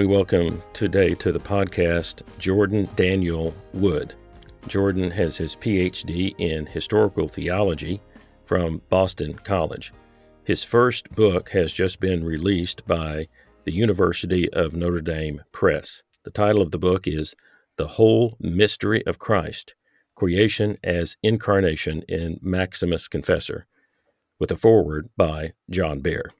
We welcome today to the podcast Jordan Daniel Wood. Jordan has his PhD in historical theology from Boston College. His first book has just been released by the University of Notre Dame Press. The title of the book is The Whole Mystery of Christ Creation as Incarnation in Maximus Confessor, with a foreword by John Behr.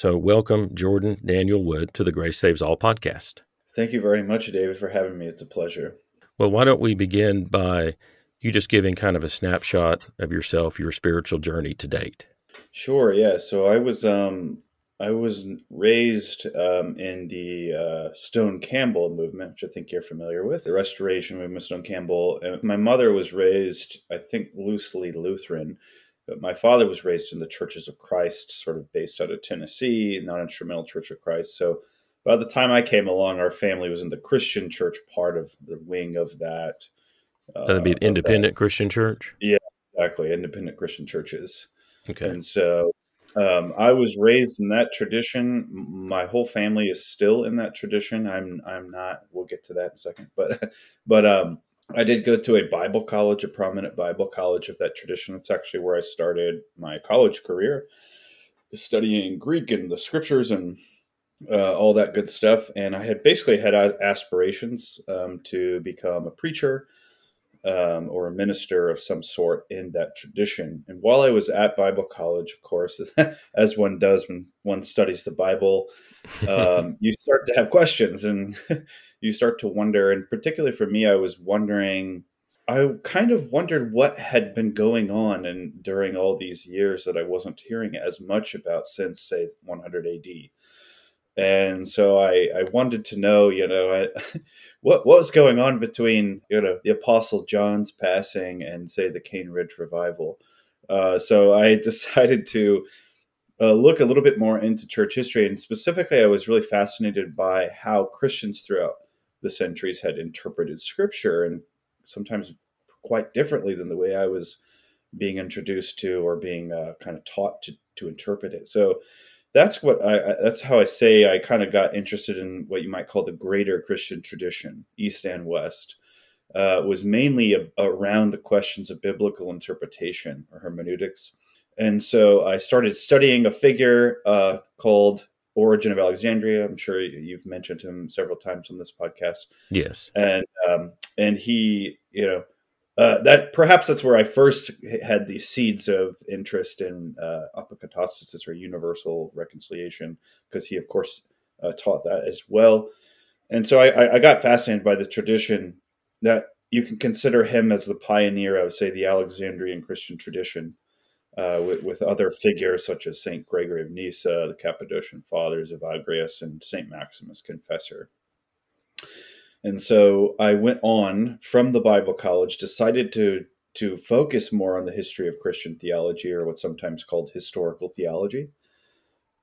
So, welcome, Jordan Daniel Wood, to the Grace Saves All podcast. Thank you very much, David, for having me. It's a pleasure. Well, why don't we begin by you just giving kind of a snapshot of yourself, your spiritual journey to date? Sure. Yeah. So I was um, I was raised um, in the uh, Stone Campbell movement, which I think you're familiar with, the Restoration movement, Stone Campbell. And my mother was raised, I think, loosely Lutheran. But my father was raised in the Churches of Christ, sort of based out of Tennessee, non instrumental Church of Christ. So by the time I came along, our family was in the Christian church part of the wing of that. Uh, That'd be an independent Christian church? Yeah, exactly. Independent Christian churches. Okay. And so um, I was raised in that tradition. My whole family is still in that tradition. I'm I'm not. We'll get to that in a second. But but um, I did go to a Bible college, a prominent Bible college of that tradition. It's actually where I started my college career, studying Greek and the scriptures and uh, all that good stuff. And I had basically had aspirations um, to become a preacher um, or a minister of some sort in that tradition. And while I was at Bible college, of course, as one does when one studies the Bible, um, you start to have questions and you start to wonder. And particularly for me, I was wondering. I kind of wondered what had been going on and during all these years that I wasn't hearing as much about since say 100 AD and so I, I wanted to know, you know, I, what what was going on between you know the Apostle John's passing and say the Cane Ridge revival. Uh, so I decided to uh, look a little bit more into church history, and specifically, I was really fascinated by how Christians throughout the centuries had interpreted Scripture, and sometimes quite differently than the way I was being introduced to or being uh, kind of taught to to interpret it. So that's what I, that's how I say I kind of got interested in what you might call the greater Christian tradition, East and West, uh, was mainly a, around the questions of biblical interpretation or hermeneutics. And so I started studying a figure uh, called Origen of Alexandria. I'm sure you've mentioned him several times on this podcast. Yes. And um, and he, you know, uh, that perhaps that's where I first had the seeds of interest in uh, apokatastasis or universal reconciliation, because he, of course, uh, taught that as well. And so I, I, got fascinated by the tradition that you can consider him as the pioneer, of, say, the Alexandrian Christian tradition, uh, with, with, other figures such as Saint Gregory of Nyssa, the Cappadocian Fathers Evagrius, and Saint Maximus Confessor. And so I went on from the Bible college, decided to to focus more on the history of Christian theology, or what's sometimes called historical theology.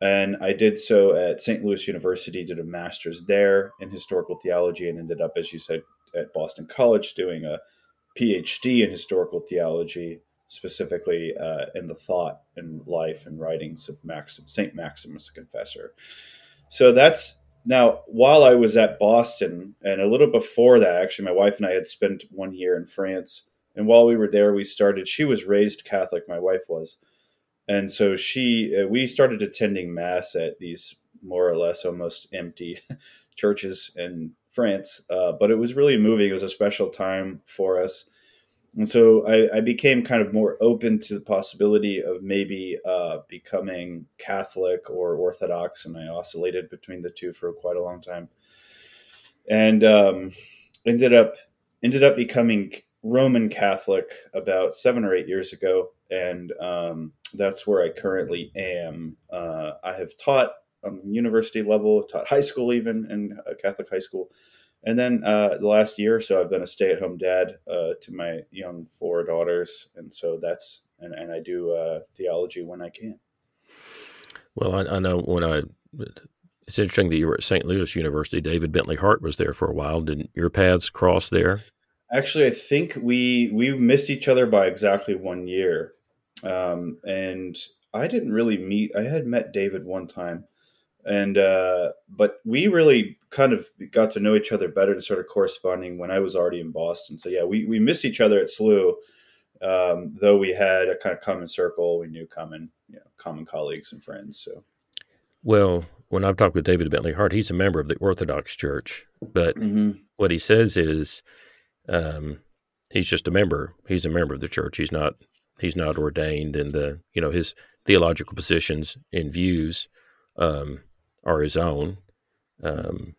And I did so at St. Louis University, did a master's there in historical theology, and ended up, as you said, at Boston College doing a PhD in historical theology, specifically uh, in the thought and life and writings of Maxim, St. Maximus the Confessor. So that's now, while I was at Boston, and a little before that, actually, my wife and I had spent one year in France. And while we were there, we started, she was raised Catholic, my wife was. And so she, uh, we started attending Mass at these more or less almost empty churches in France. Uh, but it was really moving. It was a special time for us and so I, I, became kind of more open to the possibility of maybe uh, becoming Catholic or Orthodox, and I oscillated between the two for quite a long time, and um, ended up ended up becoming Roman Catholic about seven or eight years ago, and um, that's where I currently am. Uh, I have taught on university level, taught high school even in a Catholic high school, And then uh, the last year or so, I've been a stay-at-home dad uh, to my young four daughters, and so that's and, and I do uh, theology when I can. Well, I, I, know when I. It's interesting that you were at St. Louis University. David Bentley Hart was there for a while. Did your paths cross there? Actually, I think we we missed each other by exactly one year, um, and I didn't really meet. I had met David one time, and uh, but we really kind of got to know each other better and started corresponding when I was already in Boston. So yeah, we we missed each other at SLU, um, though we had a kind of common circle. We knew common you know, common colleagues and friends. So well, when I've talked with David Bentley Hart, he's a member of the Orthodox Church, but mm-hmm. what he says is um, he's just a member. He's a member of the church. He's not he's not ordained, and the you know his theological positions and views um, are his own. Um,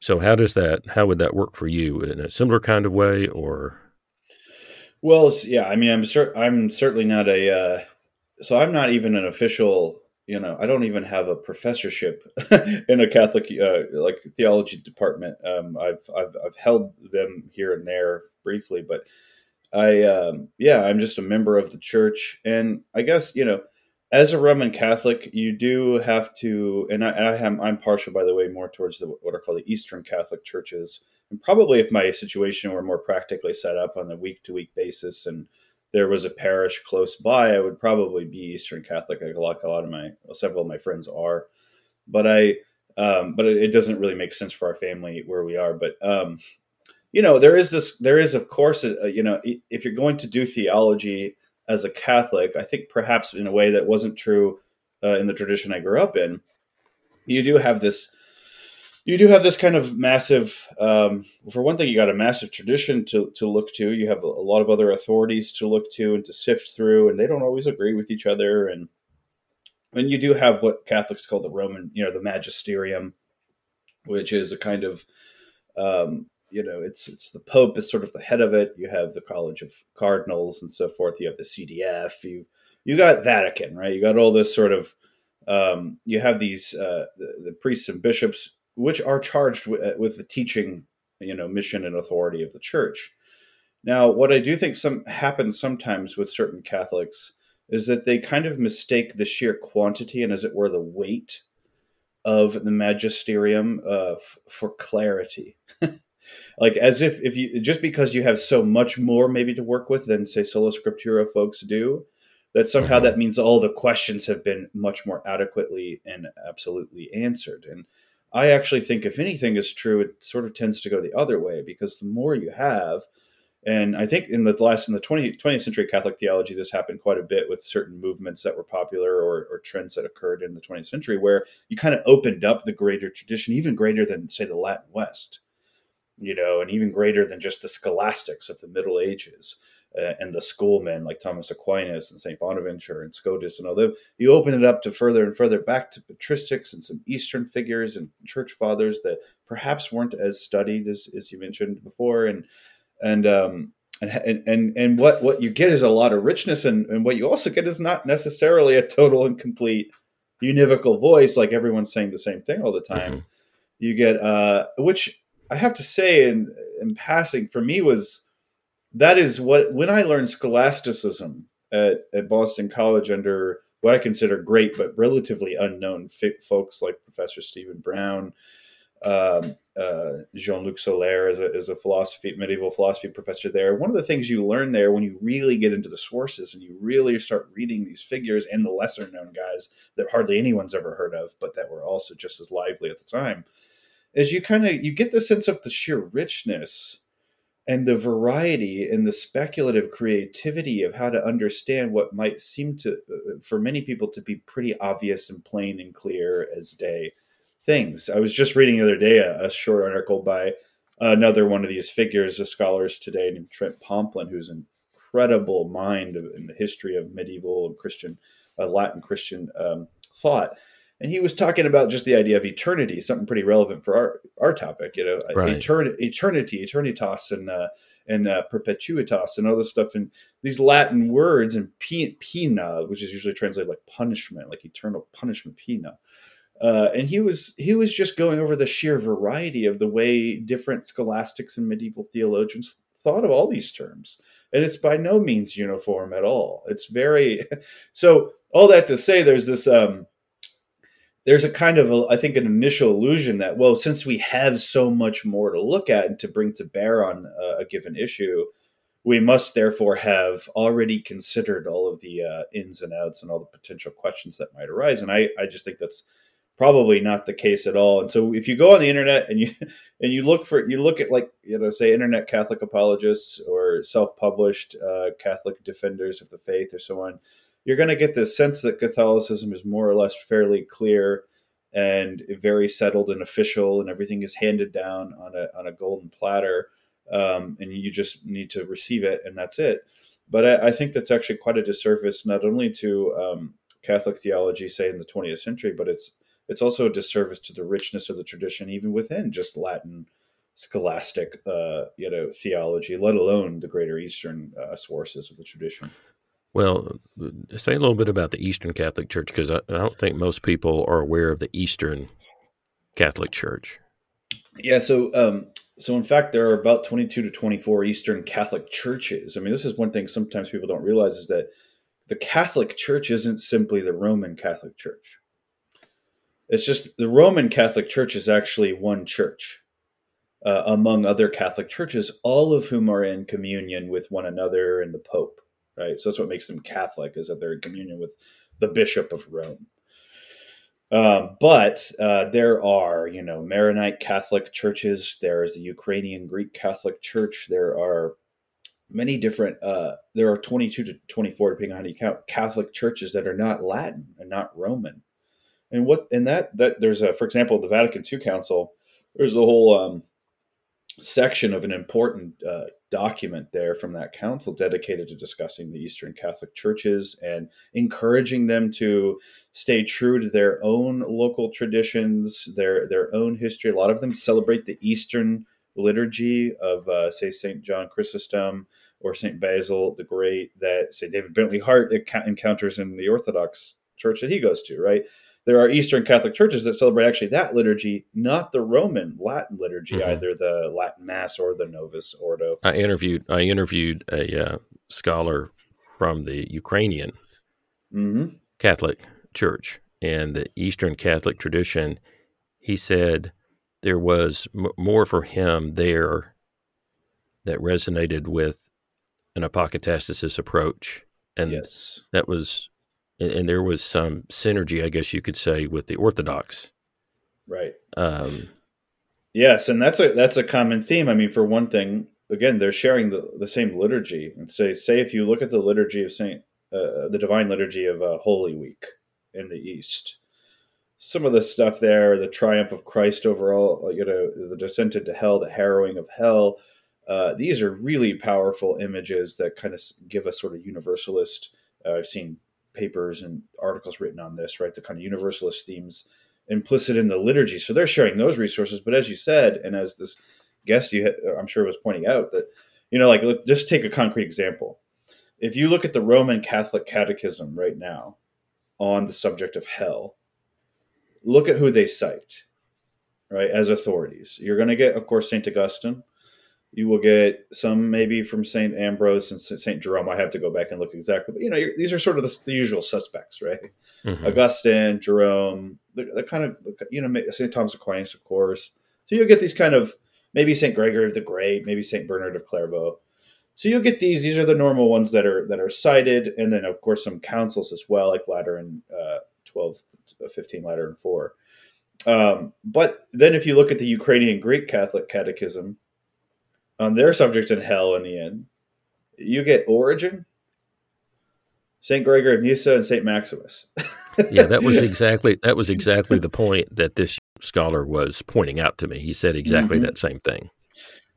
so how does that? How would that work for you in a similar kind of way, or? Well, yeah. I mean, I'm cer- I'm certainly not a. Uh, so I'm not even an official. You know, I don't even have a professorship in a Catholic uh, like theology department. Um, I've, I've I've held them here and there briefly, but I um, yeah, I'm just a member of the church, and I guess you know as a Roman Catholic, you do have to, and I, I am I'm partial, by the way, more towards the, what are called the Eastern Catholic churches. And probably if my situation were more practically set up on a week to week basis, and there was a parish close by, I would probably be Eastern Catholic, like a lot, a lot of my, well, several of my friends are. But I, um, but it, it, doesn't really make sense for our family where we are. But um, you know, there is this, there is of course, a, you know, if you're going to do theology as a Catholic, I think perhaps in a way that wasn't true uh, in the tradition I grew up in, you do have this. You do have this kind of massive. Um, for one thing, you got a massive tradition to, to look to. You have a, lot of other authorities to look to and to sift through, and they don't always agree with each other. And and you do have what Catholics call the Roman, you know, the magisterium, which is a kind of um, you know it's it's the pope is sort of the head of it. You have the college of cardinals and so forth. You have the cdf you you got vatican right? You got all this sort of um, you have these uh, the, the, priests and bishops which are charged with, uh, with the teaching you know mission and authority of the church. Now what i do think some happens sometimes with certain catholics is that they kind of mistake the sheer quantity and as it were the weight of the magisterium uh, f- for clarity like as if if you just because you have so much more maybe to work with than say sola scriptura folks do that somehow mm-hmm. that means all the questions have been much more adequately and absolutely answered and i actually think if anything is true it sort of tends to go the other way because the more you have and i think in the last in the 20, 20th century catholic theology this happened quite a bit with certain movements that were popular or, or trends that occurred in the 20th century where you kind of opened up the greater tradition even greater than say the latin west you know, and even greater than just the scholastics of the Middle Ages uh, and the schoolmen like Thomas Aquinas and St. Bonaventure and Scotus and all that. You open it up to further and further back to patristics and some Eastern figures and church fathers that perhaps weren't as studied as, as you mentioned before. And, and, um, and, and and what what you get is a lot of richness and, and what you also get is not necessarily a total and complete univocal voice like everyone's saying the same thing all the time mm-hmm. you get uh which I have to say, in in passing, for me was that is what when I learned scholasticism at, at Boston College under what I consider great but relatively unknown folks like Professor Stephen Brown, um, uh, Jean Luc Soler is a, is a philosophy medieval philosophy professor there. One of the things you learn there when you really get into the sources and you really start reading these figures and the lesser known guys that hardly anyone's ever heard of, but that were also just as lively at the time is you kind of you get the sense of the sheer richness and the variety and the speculative creativity of how to understand what might seem to uh, for many people to be pretty obvious and plain and clear as day things. I was just reading the other day a, a short article by another one of these figures of scholars today named trent pomplun who's an incredible mind in the history of medieval and christian uh, latin christian um, thought and he was talking about just the idea of eternity, something pretty relevant for our our topic. You know, right. eternity, eternity, eternitas, and uh, and uh, perpetuitas, and all this stuff, and these Latin words, and pena, which is usually translated like punishment, like eternal punishment, pena. Uh, and he was he was just going over the sheer variety of the way different scholastics and medieval theologians thought of all these terms and it's by no means uniform at all it's very so all that to say there's this um there's a kind of a, I think an initial illusion that well since we have so much more to look at and to bring to bear on a, a given issue we must therefore have already considered all of the uh, ins and outs and all the potential questions that might arise and I I just think that's probably not the case at all. And so if you go on the internet and you and you look for you look at like you know say internet Catholic apologists or self-published uh, Catholic defenders of the faith or so on, you're going to get this sense that Catholicism is more or less fairly clear and very settled and official, and everything is handed down on a on a golden platter, um, and you just need to receive it, and that's it. But I, I think that's actually quite a disservice, not only to um, Catholic theology, say in the 20th century, but it's it's also a disservice to the richness of the tradition, even within just Latin scholastic, uh, you know, theology, let alone the greater Eastern uh, sources of the tradition. Well, say a little bit about the Eastern Catholic Church because I, I, don't think most people are aware of the Eastern Catholic Church. Yeah, so um, so in fact, there are about twenty-two to twenty-four Eastern Catholic churches. I mean, this is one thing sometimes people don't realize is that the Catholic Church isn't simply the Roman Catholic Church. It's just the Roman Catholic Church is actually one church uh, among other Catholic churches, all of whom are in communion with one another and the Pope. Right, so that's what makes them Catholic is that they're in communion with the Bishop of Rome. Um, but uh, there are, you know, Maronite Catholic churches. There is the Ukrainian Greek Catholic Church. There are many different. Uh, there are twenty-two to twenty-four, depending on how you count, Catholic churches that are not Latin and not Roman and what in that that there's a for example the Vatican II Council there's a whole um, section of an important uh, document there from that council dedicated to discussing the Eastern Catholic churches and encouraging them to stay true to their own local traditions, their their own history. A lot of them celebrate the Eastern liturgy of, uh, say, Saint John Chrysostom or Saint Basil the Great that say David Bentley Hart encounters in the Orthodox Church that he goes to, right? There are Eastern Catholic churches that celebrate actually that liturgy, not the Roman Latin liturgy, mm-hmm. either the Latin Mass or the Novus Ordo. I interviewed I interviewed a uh, scholar from the Ukrainian mm-hmm. Catholic Church and the Eastern Catholic tradition. He said there was m- more for him there that resonated with an apocatastasis approach, and yes. that was and, and, there was some synergy, I guess you could say, with the Orthodox. Right. Um, yes, and that's a that's a common theme. I mean, for one thing, again, they're sharing the, the same liturgy. And say say if you look at the liturgy of Saint, uh, the Divine Liturgy of uh, Holy Week in the East, some of the stuff there, the triumph of Christ over all, you know, the descent into hell, the harrowing of hell. Uh, these are really powerful images that kind of give a sort of universalist. Uh, I've seen papers and articles written on this, right? The kind of universalist themes implicit in the liturgy. So they're sharing those resources. But as you said, and as this guest you I'm sure was pointing out, that you know, like look, just take a concrete example. If you look at the Roman Catholic Catechism right now on the subject of hell, look at who they cite, right, as authorities. You're going to get, of course, Saint Augustine, you will get some maybe from St. Ambrose and St. Jerome. I have to go back and look exactly, but you know, these are sort of the, the usual suspects, right? Mm-hmm. Augustine, Jerome, the, the, kind of, you know, St. Thomas Aquinas, of course. So you'll get these kind of maybe St. Gregory of the Great, maybe St. Bernard of Clairvaux. So you'll get these. These are the normal ones that are that are cited, and then of course some councils as well, like Lateran uh, 12, uh, 15, Lateran four. Um, but then if you look at the Ukrainian Greek Catholic Catechism, on their subject in hell in the end, you get Origen, Saint Gregory of Nyssa, and Saint Maximus. yeah, that was exactly that was exactly the point that this scholar was pointing out to me. He said exactly mm-hmm. that same thing.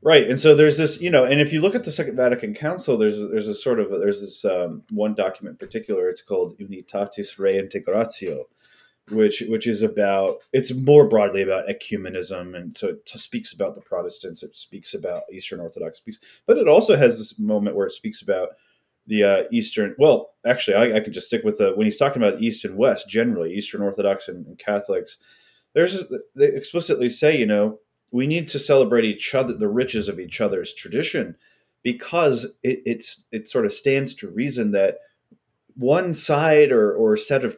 Right, and so there's this, you know, and if you look at the Second Vatican Council, there's there's a sort of there's this um, one document in particular. It's called Unitatis Redintegratio, which which is about it's more broadly about ecumenism and so it speaks about the protestants it speaks about eastern orthodox speaks but it also has this moment where it speaks about the uh, Eastern. Well, actually, I, I could just stick with the when he's talking about East and West generally, Eastern Orthodox and, and Catholics. There's they explicitly say, you know, we need to celebrate each other, the riches of each other's tradition, because it, it's it sort of stands to reason that one side or, or set of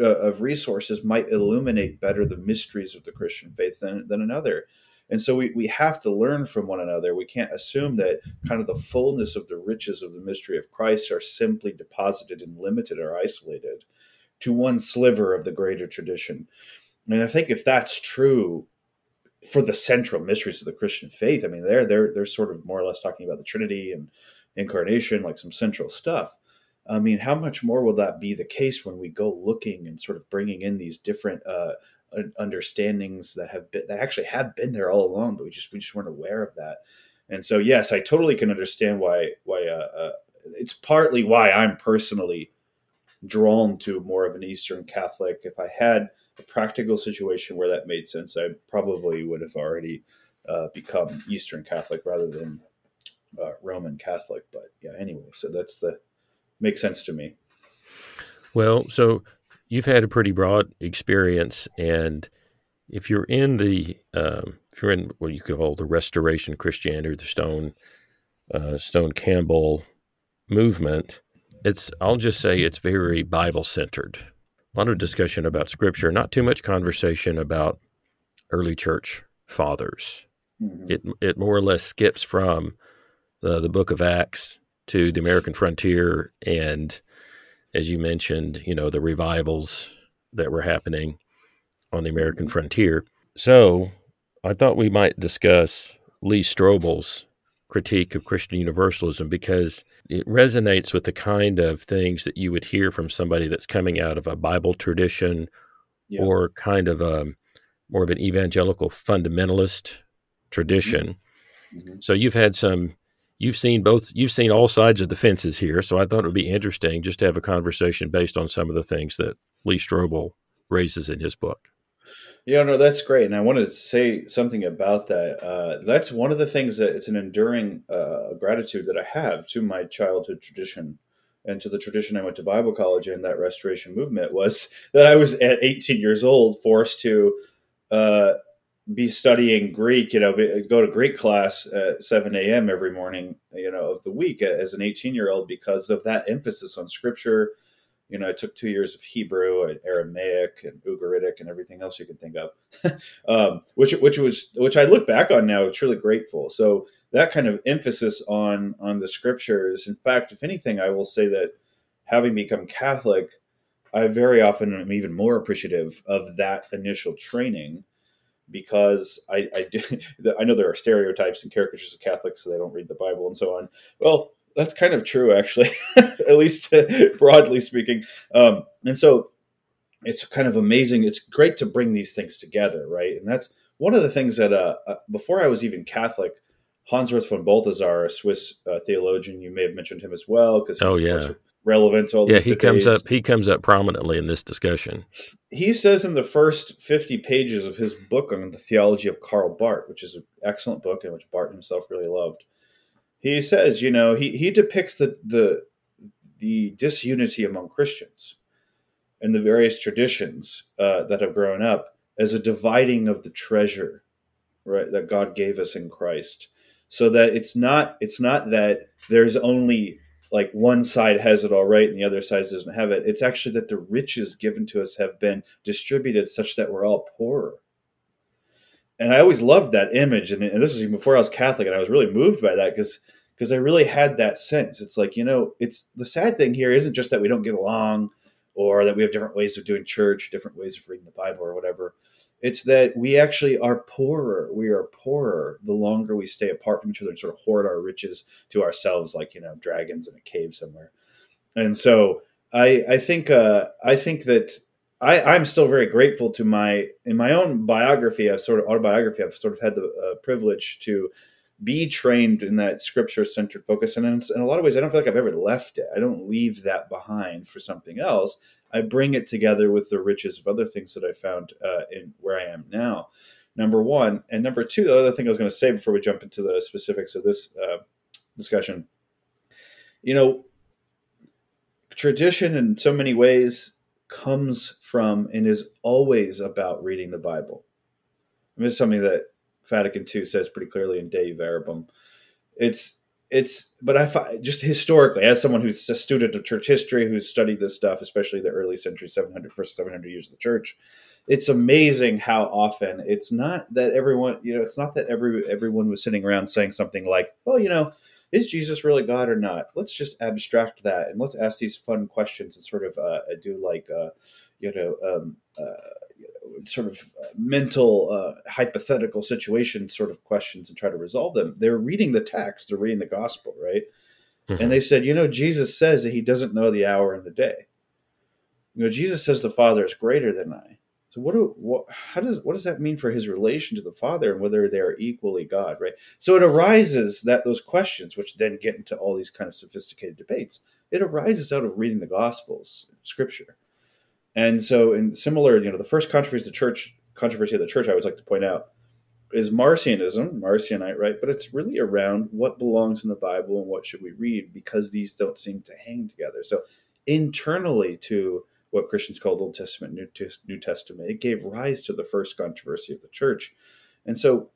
uh, of resources might illuminate better the mysteries of the Christian faith than, than another. And so we, we have to learn from one another. We can't assume that kind of the fullness of the riches of the mystery of Christ are simply deposited and limited or isolated to one sliver of the greater tradition. And I think if that's true for the central mysteries of the Christian faith, I mean, they're they're they're sort of more or less talking about the Trinity and incarnation, like some central stuff. I mean, how much more will that be the case when we go looking and sort of bringing in these different uh, understandings that have been that actually have been there all along, but we just we just weren't aware of that. And so, yes, I totally can understand why why uh, uh, it's partly why I'm personally drawn to more of an Eastern Catholic. If I had a practical situation where that made sense, I probably would have already uh, become Eastern Catholic rather than uh, Roman Catholic. But yeah, anyway, so that's the makes sense to me. Well, so you've had a pretty broad experience, and if you're in the um, if you're in what you could call the Restoration Christianity, the Stone uh, Stone Campbell movement, it's I'll just say it's very Bible centered. A lot of discussion about Scripture, not too much conversation about early church fathers. Mm-hmm. It it more or less skips from the the Book of Acts to the American frontier and as you mentioned, you know, the revivals that were happening on the American mm-hmm. frontier. So I thought we might discuss Lee Strobel's critique of Christian universalism because it resonates with the kind of things that you would hear from somebody that's coming out of a Bible tradition yeah. or kind of a more of an evangelical fundamentalist tradition. Mm-hmm. Mm-hmm. So you've had some you've seen both you've seen all sides of the fences here so i thought it would be interesting just to have a conversation based on some of the things that lee strobel raises in his book. Yeah no that's great and i wanted to say something about that. Uh, that's one of the things that it's an enduring uh, gratitude that i have to my childhood tradition and to the tradition i went to bible college in that restoration movement was that i was at 18 years old forced to uh, be studying Greek, you know, go to Greek class at 7 a.m. every morning, you know, of the week as an 18 year old because of that emphasis on scripture. You know, I took two years of Hebrew and Aramaic and Ugaritic and everything else you can think of, um, which which was which I look back on now truly grateful. So that kind of emphasis on on the scriptures. In fact, if anything, I will say that having become Catholic, I very often am even more appreciative of that initial training because I I, do, I know there are stereotypes and caricatures of Catholics, so they don't read the Bible and so on. Well, that's kind of true, actually, at least broadly speaking. Um, and so it's kind of amazing. It's great to bring these things together, right? And that's one of the things that uh, uh, before I was even Catholic, Hans-Urs von Balthasar, a Swiss uh, theologian, you may have mentioned him as well, because oh yeah, relevant to all yeah he comes up he comes up prominently in this discussion. He says in the first 50 pages of his book on the theology of karl barth which is an excellent book and which barth himself really loved he says you know he, he depicts the, the the disunity among christians and the various traditions uh, that have grown up as a dividing of the treasure right that god gave us in christ. So that it's not it's not that there's only like one side has it all right and the other side doesn't have it. It's actually that the riches given to us have been distributed such that we're all poorer. And I always loved that image. And, and this is even before I was Catholic, and I was really moved by that because because I really had that sense. It's like, you know, it's the sad thing here isn't just that we don't get along or that we have different ways of doing church, different ways of reading the Bible or whatever. It's that we actually are poorer. We are poorer the longer we stay apart from each other and sort of hoard our riches to ourselves, like you know, dragons in a cave somewhere. And so I, I think, uh, I think that I, I'm still very grateful to my in my own biography. I've sort of autobiography. I've sort of had the uh, privilege to be trained in that scripture centered focus. And in, in, a lot of ways, I don't feel like I've ever left it. I don't leave that behind for something else. I bring it together with the riches of other things that I found uh, in where I am now. Number one, and number two, the other thing I was going to say before we jump into the specifics of this uh, discussion, you know, tradition, in so many ways, comes from and is always about reading the Bible. I mean, it's something that Vatican II says pretty clearly in Dei Verbum. It's it's but I find just historically, as someone who's a student of church history, who's studied this stuff, especially the early century, 700, first 700 years of the church, it's amazing how often it's not that everyone, you know, it's not that every everyone was sitting around saying something like, well, you know, is Jesus really God or not? Let's just abstract that and let's ask these fun questions and sort of uh, do like, uh, you know, um, uh, sort of uh, mental uh, hypothetical situation sort of questions and try to resolve them. They're reading the text, they're reading the gospel, right? Mm-hmm. And they said, you know, Jesus says that he doesn't know the hour and the day. You know, Jesus says the Father is greater than I. So what do what how does what does that mean for his relation to the Father and whether they are equally God, right? So it arises that those questions, which then get into all these kind of sophisticated debates, it arises out of reading the Gospels, Scripture. And so, in similar, you know, the first controversy of the church, controversy of the church, I would like to point out, is Marcionism, Marcionite, right? But it's really around what belongs in the Bible and what should we read because these don't seem to hang together. So, internally to what Christians called Old Testament, New, New Testament, it gave rise to the first controversy of the church. And so,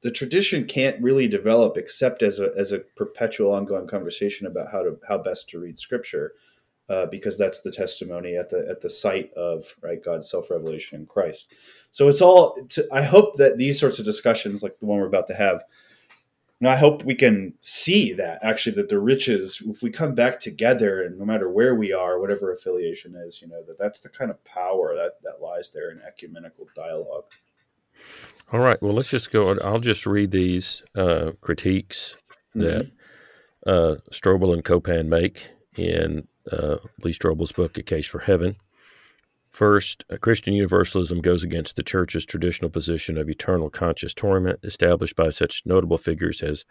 the tradition can't really develop except as a as a perpetual ongoing conversation about how to how best to read Scripture uh, because that's the testimony at the at the site of right God's self revelation in Christ. So it's all. To, I hope that these sorts of discussions, like the one we're about to have, I hope we can see that actually that the riches, if we come back together, and no matter where we are, whatever affiliation is, you know that that's the kind of power that that lies there in ecumenical dialogue. All right. Well, let's just go. I'll just read these uh, critiques that mm-hmm. uh, Strobel and Copan make in uh, Lee Strobel's book, A Case for Heaven. First, Christian universalism goes against the Church's traditional position of eternal conscious torment, established by such notable figures as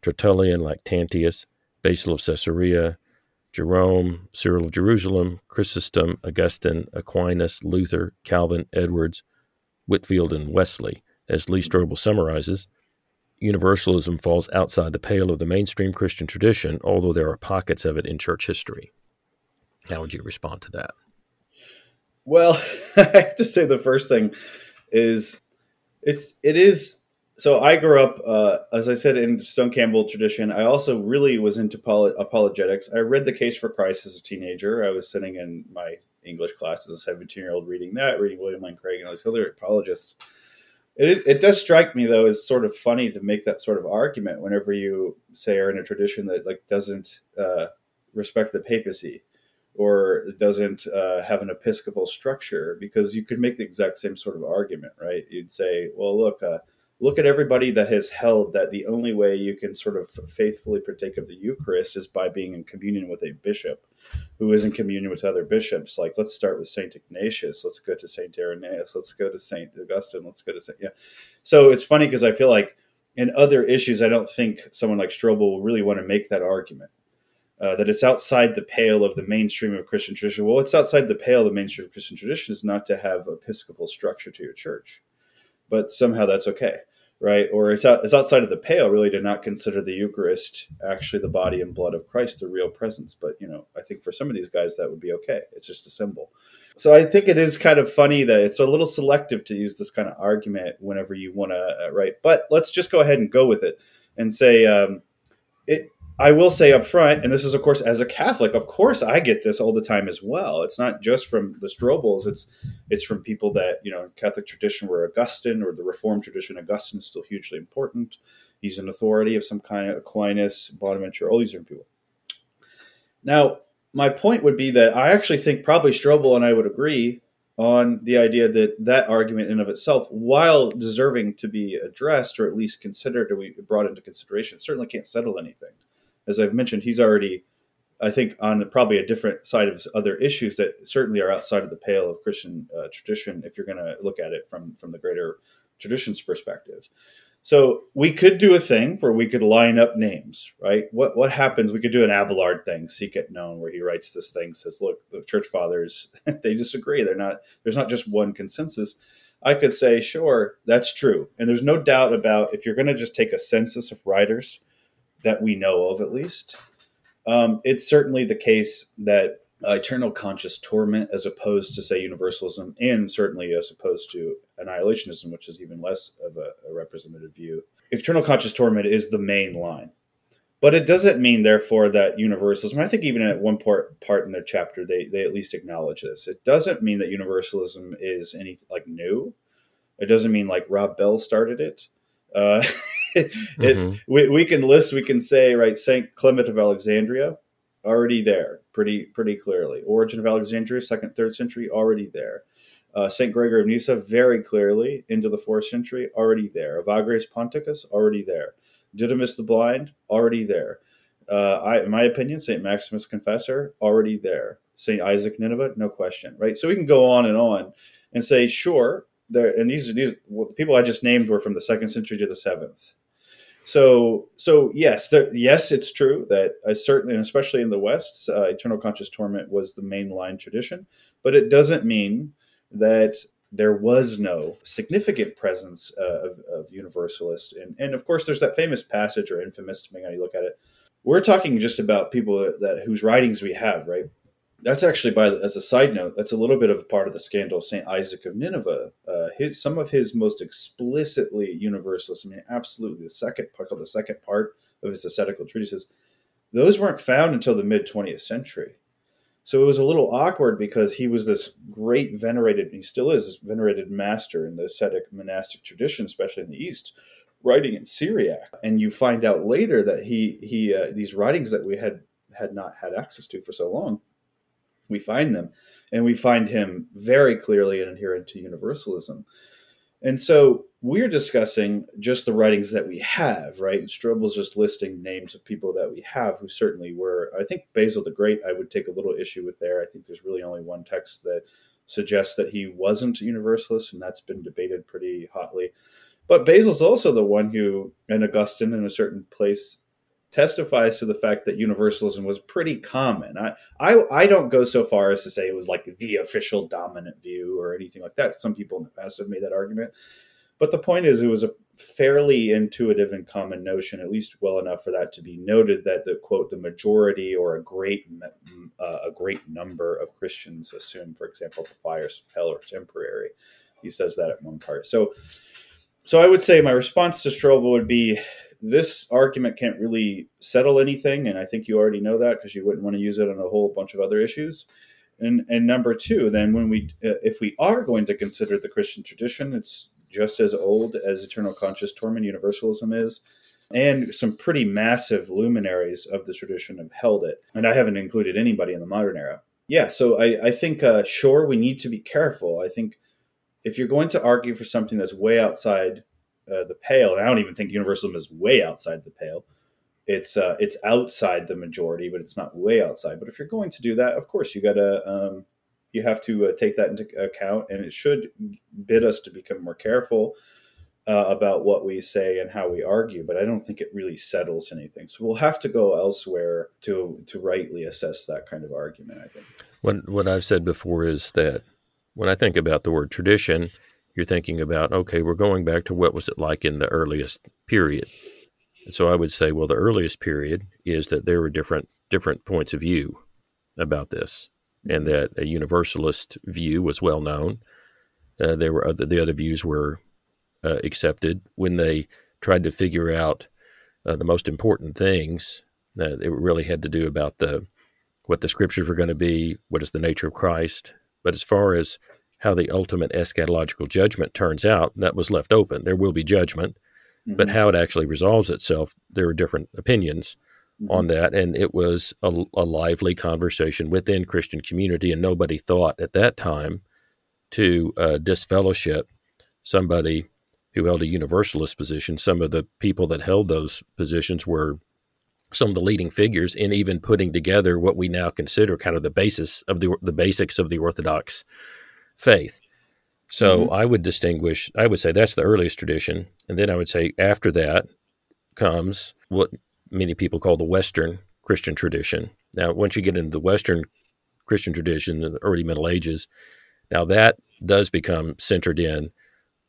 Tertullian, Lactantius, Basil of Caesarea, Jerome, Cyril of Jerusalem, Chrysostom, Augustine, Aquinas, Luther, Calvin, Edwards, Whitefield, and Wesley. As Lee Strobel summarizes, universalism falls outside the pale of the mainstream Christian tradition, although there are pockets of it in church history. How would you respond to that? Well, I have to say the first thing is it's it is so I grew up uh, as I said in Stone Campbell tradition. I also really was into poly- apologetics. I read The Case for Christ as a teenager. I was sitting in my English class as a 17 year old reading that, reading William Lane Craig and all these other apologists. It, it does strike me though as sort of funny to make that sort of argument whenever you say are in a tradition that like doesn't uh, respect the papacy or doesn't uh, have an episcopal structure because you could make the exact same sort of argument right? You'd say well look uh, look at everybody that has held that the only way you can sort of faithfully partake of the eucharist is by being in communion with a bishop who is in communion with other bishops. Like let's start with saint ignatius. Let's go to saint irenaeus. Let's go to saint augustine. Let's go to saint yeah. So it's funny because i feel like in other issues i don't think someone like strobel will really want to make that argument uh, that it's outside the pale of the mainstream of Christian tradition. Well, it's outside the pale of the mainstream of Christian tradition is not to have episcopal structure to your church, but somehow that's okay, right? Or it's out, it's outside of the pale really to not consider the Eucharist actually the body and blood of Christ, the real presence. But you know, I think for some of these guys that would be okay. It's just a symbol. So I think it is kind of funny that it's a little selective to use this kind of argument whenever you want to, uh, right? But let's just go ahead and go with it and say. Um, it I will say up front, and this is of course as a Catholic, of course I get this all the time as well. It's not just from the Strobels; it's it's from people that you know Catholic tradition where Augustine or the Reformed tradition. Augustine is still hugely important. He's an authority of some kind. Aquinas, Bonaventure, all these different people. Now, my point would be that I actually think probably Strobel and I would agree on the idea that that argument in of itself, while deserving to be addressed or at least considered or brought into consideration, certainly can't settle anything as I've mentioned, he's already, I think, on probably a different side of other issues that certainly are outside of the pale of Christian uh, tradition. If you're going to look at it from from the greater tradition's perspective, so we could do a thing where we could line up names, right? What what happens? We could do an Abelard thing, Sic et Non, where he writes this thing, says, "Look, the church fathers they disagree. They're not. There's not just one consensus." I could say, sure, that's true, and there's no doubt about if you're going to just take a census of writers that we know of at least, Um, it's certainly the case that uh, eternal conscious torment, as opposed to say universalism, and certainly as opposed to annihilationism, which is even less of a, a representative view. Eternal conscious torment is the main line. But it doesn't mean, therefore, that universalism, I think even at one part, part in their chapter, they, they at least acknowledge this. It doesn't mean that universalism is any like new. It doesn't mean like Rob Bell started it. Uh, it mm-hmm. we, we can list, we can say, right, St. Clement of Alexandria, already there, pretty pretty clearly. Origen of Alexandria, second, third century, already there. Uh, St. Gregory of Nyssa, very clearly into the fourth century, already there. Evagrius Ponticus, already there. Didymus the Blind, already there. Uh, I, in my opinion, St. Maximus Confessor, already there. St. Isaac Nineveh, no question, right? So we can go on and on and say, sure, there, and these are these people I just named were from the second century to the seventh. So, so yes, there, yes, it's true that uh, certainly, and especially in the West, uh, eternal conscious torment was the mainline tradition, but it doesn't mean that there was no significant presence uh, of, of. And, and of course, there's that famous passage or infamous, depending how you look at it. We're talking just about people that, that whose writings we have, right? That's actually, by as a side note, that's a little bit of a part of the scandal. Saint Isaac of Nineveh, uh, his some of his most explicitly universalist, I mean, absolutely the second part, called the second part of his ascetical treatises, those weren't found until the mid 20th century. So it was a little awkward because he was this great venerated, he still is, venerated master in the ascetic monastic tradition, especially in the East, writing in Syriac. And you find out later that he he uh, these writings that we had had not had access to for so long, we find them, and we find him very clearly adherent to universalism. And so we're discussing just the writings that we have, right? And Strobel's just listing names of people that we have who certainly were. I think Basil the Great, I would take a little issue with there. I think there's really only one text that suggests that he wasn't a universalist, and that's been debated pretty hotly. But Basil's also the one who, and Augustine in a certain place, testifies to the fact that universalism was pretty common. I, I, I don't go so far as to say it was like the official dominant view or anything like that. Some people in the past have made that argument. But the point is, it was a fairly intuitive and common notion, at least well enough for that to be noted that the quote the majority or a great uh, a great number of Christians assume, for example, the fires of hell are temporary. He says that at one part. So, so I would say my response to Strobel would be this argument can't really settle anything, and I think you already know that because you wouldn't want to use it on a whole bunch of other issues. And and number two, then when we uh, if we are going to consider the Christian tradition, it's just as old as Eternal Conscious Torment Universalism is. And some pretty massive luminaries of the tradition have held it. And I haven't included anybody in the modern era. Yeah, so I, I think, uh, sure, we need to be careful. I think if you're going to argue for something that's way outside uh, the pale, and I don't even think universalism is way outside the pale, it's uh, it's outside the majority, but it's not way outside. But if you're going to do that, of course, you got to um, you have to uh, take that into account, and it should bid us to become more careful uh, about what we say and how we argue. But I don't think it really settles anything. So we'll have to go elsewhere to to rightly assess that kind of argument. I think. What what I've said before is that when I think about the word tradition, you're thinking about okay, we're going back to what was it like in the earliest period. And so I would say, well, the earliest period is that there were different different points of view about this and that a universalist view was well known. Uh, there were other, the other views were uh, accepted when they tried to figure out uh, the most important things. Uh, it really had to do about the what the scriptures were going to be, what is the nature of Christ. But as far as how the ultimate eschatological judgment turns out, that was left open. There will be judgment, mm-hmm. but how it actually resolves itself, there are different opinions mm-hmm. on that. And it was a, a, lively conversation within Christian community, and nobody thought at that time to uh, disfellowship somebody who held a universalist position. Some of the people that held those positions were some of the leading figures in even putting together what we now consider kind of the basis of the the basics of the Orthodox faith. So mm-hmm. I would distinguish. I would say that's the earliest tradition, and then I would say after that comes what many people call the Western Christian tradition. Now, once you get into the Western Christian tradition in the early Middle Ages, now that does become centered in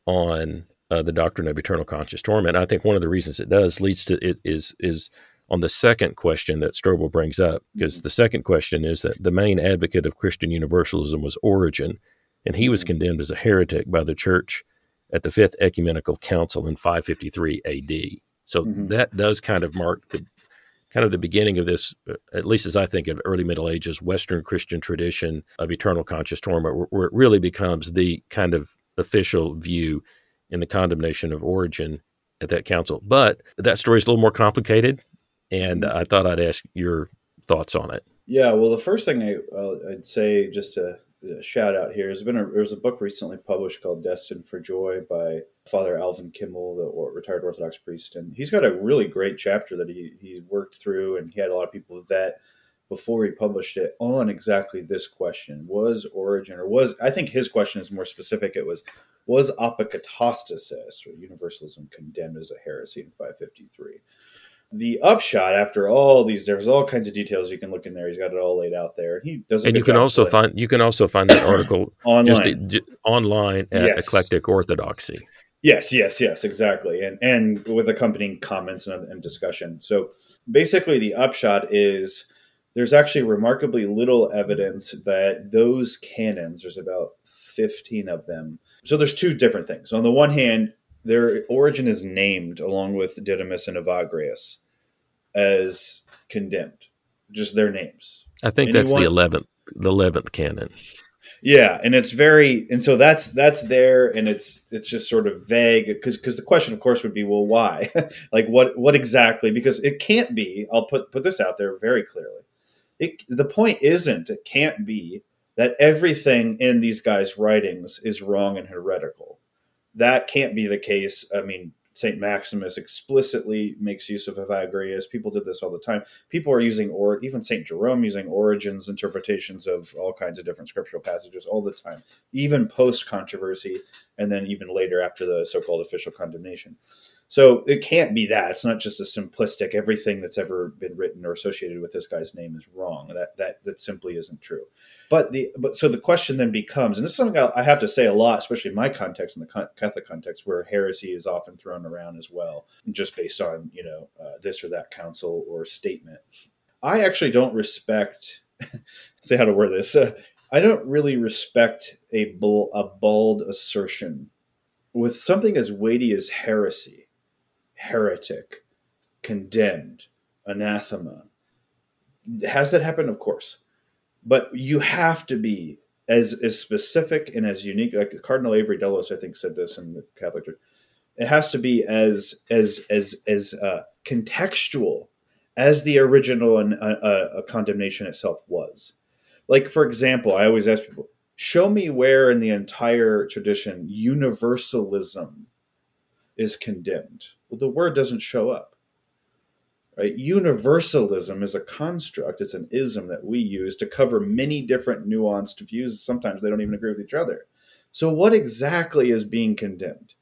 on uh, the doctrine of eternal conscious torment. I think one of the reasons it does leads to it is is on the second question that Strobel brings up, because Mm-hmm. the second question is that the main advocate of Christian Universalism was Origen, and he was condemned as a heretic by the church at the Fifth Ecumenical Council in 553 AD. So Mhm. that does kind of mark the kind of the beginning of this, uh, at least as I think of early Middle Ages, Western Christian tradition of eternal conscious torment, where, where it really becomes the kind of official view in the condemnation of Origen at that council. But that story is a little more complicated, and Mhm. I thought I'd ask your thoughts on it. Yeah, well, the first thing I, uh, I'd say, just to uh, shout out here, There's been a, there's a book recently published called "Destined for Joy" by Father Alvin Kimel, the retired Orthodox priest, and he's got a really great chapter that he he worked through, and he had a lot of people vet before he published it on exactly this question: Was Origen, or was I think his question is more specific. It was was apokatastasis or universalism condemned as a heresy in 553? The upshot after all these there's all kinds of details you can look in there. He's got it all laid out there. He does And you can also find you can also find that article online. just j- online at Yes. Eclectic Orthodoxy. yes yes yes exactly. And and with accompanying comments and, and discussion. So basically the upshot is there's actually remarkably little evidence that those canons there's about 15 of them. So there's two different things. On the one hand their Origen is named along with didymus and evagrius as condemned just their names I think that's the eleventh the eleventh canon. Yeah, and it's very and so that's that's there and it's it's just sort of vague because because the question of course would be well why like what what exactly because it can't be I'll put put this out there very clearly. It the point isn't it can't be that everything in these guys writings is wrong and heretical. That can't be the case. I mean St. Maximus explicitly makes use of Evagrius. People did this all the time. People are using, or even St. Jerome using Origen's interpretations of all kinds of different scriptural passages all the time, even post controversy, and then even later after the so called official condemnation. So it can't be that. It's not just a simplistic everything that's ever been written or associated with this guy's name is wrong. That that that simply isn't true. But the but so the question then becomes, and this is something I have to say a lot, especially in my context, in the Catholic context, where heresy is often thrown around as well, just based on you know uh, this or that council or statement. I actually don't respect. say how to word this. Uh, I don't really respect a bul- a bald assertion with something as weighty as heresy, heretic, condemned, anathema. Has that happened? Of course, but you have to be as as specific and as unique. Like Cardinal Avery Dulles, I think, said this in the Catholic Church. It has to be as as as as uh, contextual as the original and uh, uh, condemnation itself was. Like, for example, I always ask people, show me where in the entire tradition universalism is condemned. Well, the word doesn't show up. Right? Universalism is a construct, it's an ism that we use to cover many different nuanced views. Sometimes they don't even agree with each other. So, what exactly is being condemned?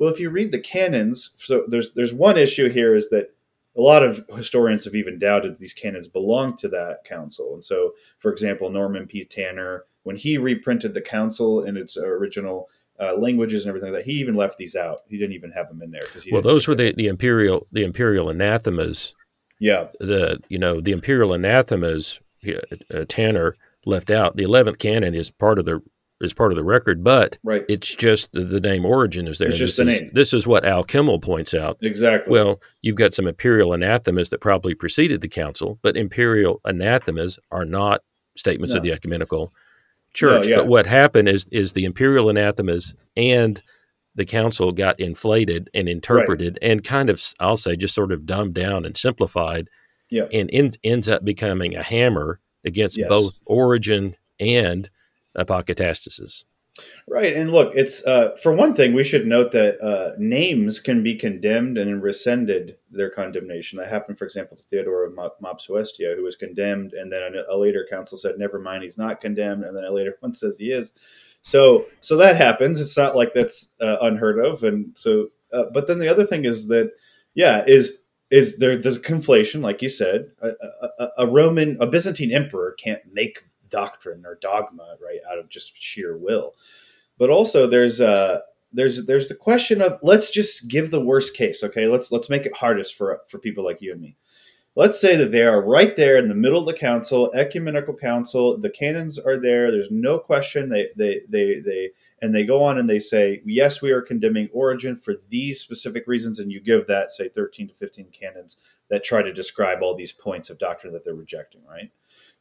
Well, if you read the canons, so there's there's one issue here is that a lot of historians have even doubted these canons belong to that council. And so, for example, Norman P. Tanner, when he reprinted the council in its original uh, languages and everything like that, he even left these out. He didn't even have them in there because Well, those were the, the imperial the imperial anathemas. yeah The you know the imperial anathemas. Uh, Tanner left out. The eleventh canon is part of the is part of the record, but right it's just the, the name Origen is there. It's just the is, name. This is what Al Kimel points out. exactly Well, you've got some imperial anathemas that probably preceded the council, but imperial anathemas are not statements of the ecumenical church. yeah. But what happened is is the imperial anathemas and the council got inflated and interpreted and kind of I'll say just sort of dumbed down and simplified Yeah. and ends ends up becoming a hammer against Yes. both Origen and apokatastasis. Right, and look, it's uh, for one thing, we should note that uh, names can be condemned and rescinded their condemnation. That happened, for example, to Theodore of Mop- Mopsuestia, who was condemned, and then a, a later council said, "Never mind, he's not condemned," and then a later one says he is. So, so that happens. It's not like that's uh, unheard of, and so. Uh, but then the other thing is that, yeah, is is there? There's a conflation, like you said. A, a- a Roman, a Byzantine emperor can't make doctrine or dogma right out of just sheer will but also there's uh there's there's the question of let's just give the worst case okay let's let's make it hardest for for people like you and me let's say that they are right there in the middle of the council, ecumenical council. The canons are there. There's no question. They they they they and they go on and they say, yes, we are condemning Origen for these specific reasons, and you give that say 13 to 15 canons that try to describe all these points of doctrine that they're rejecting. Right?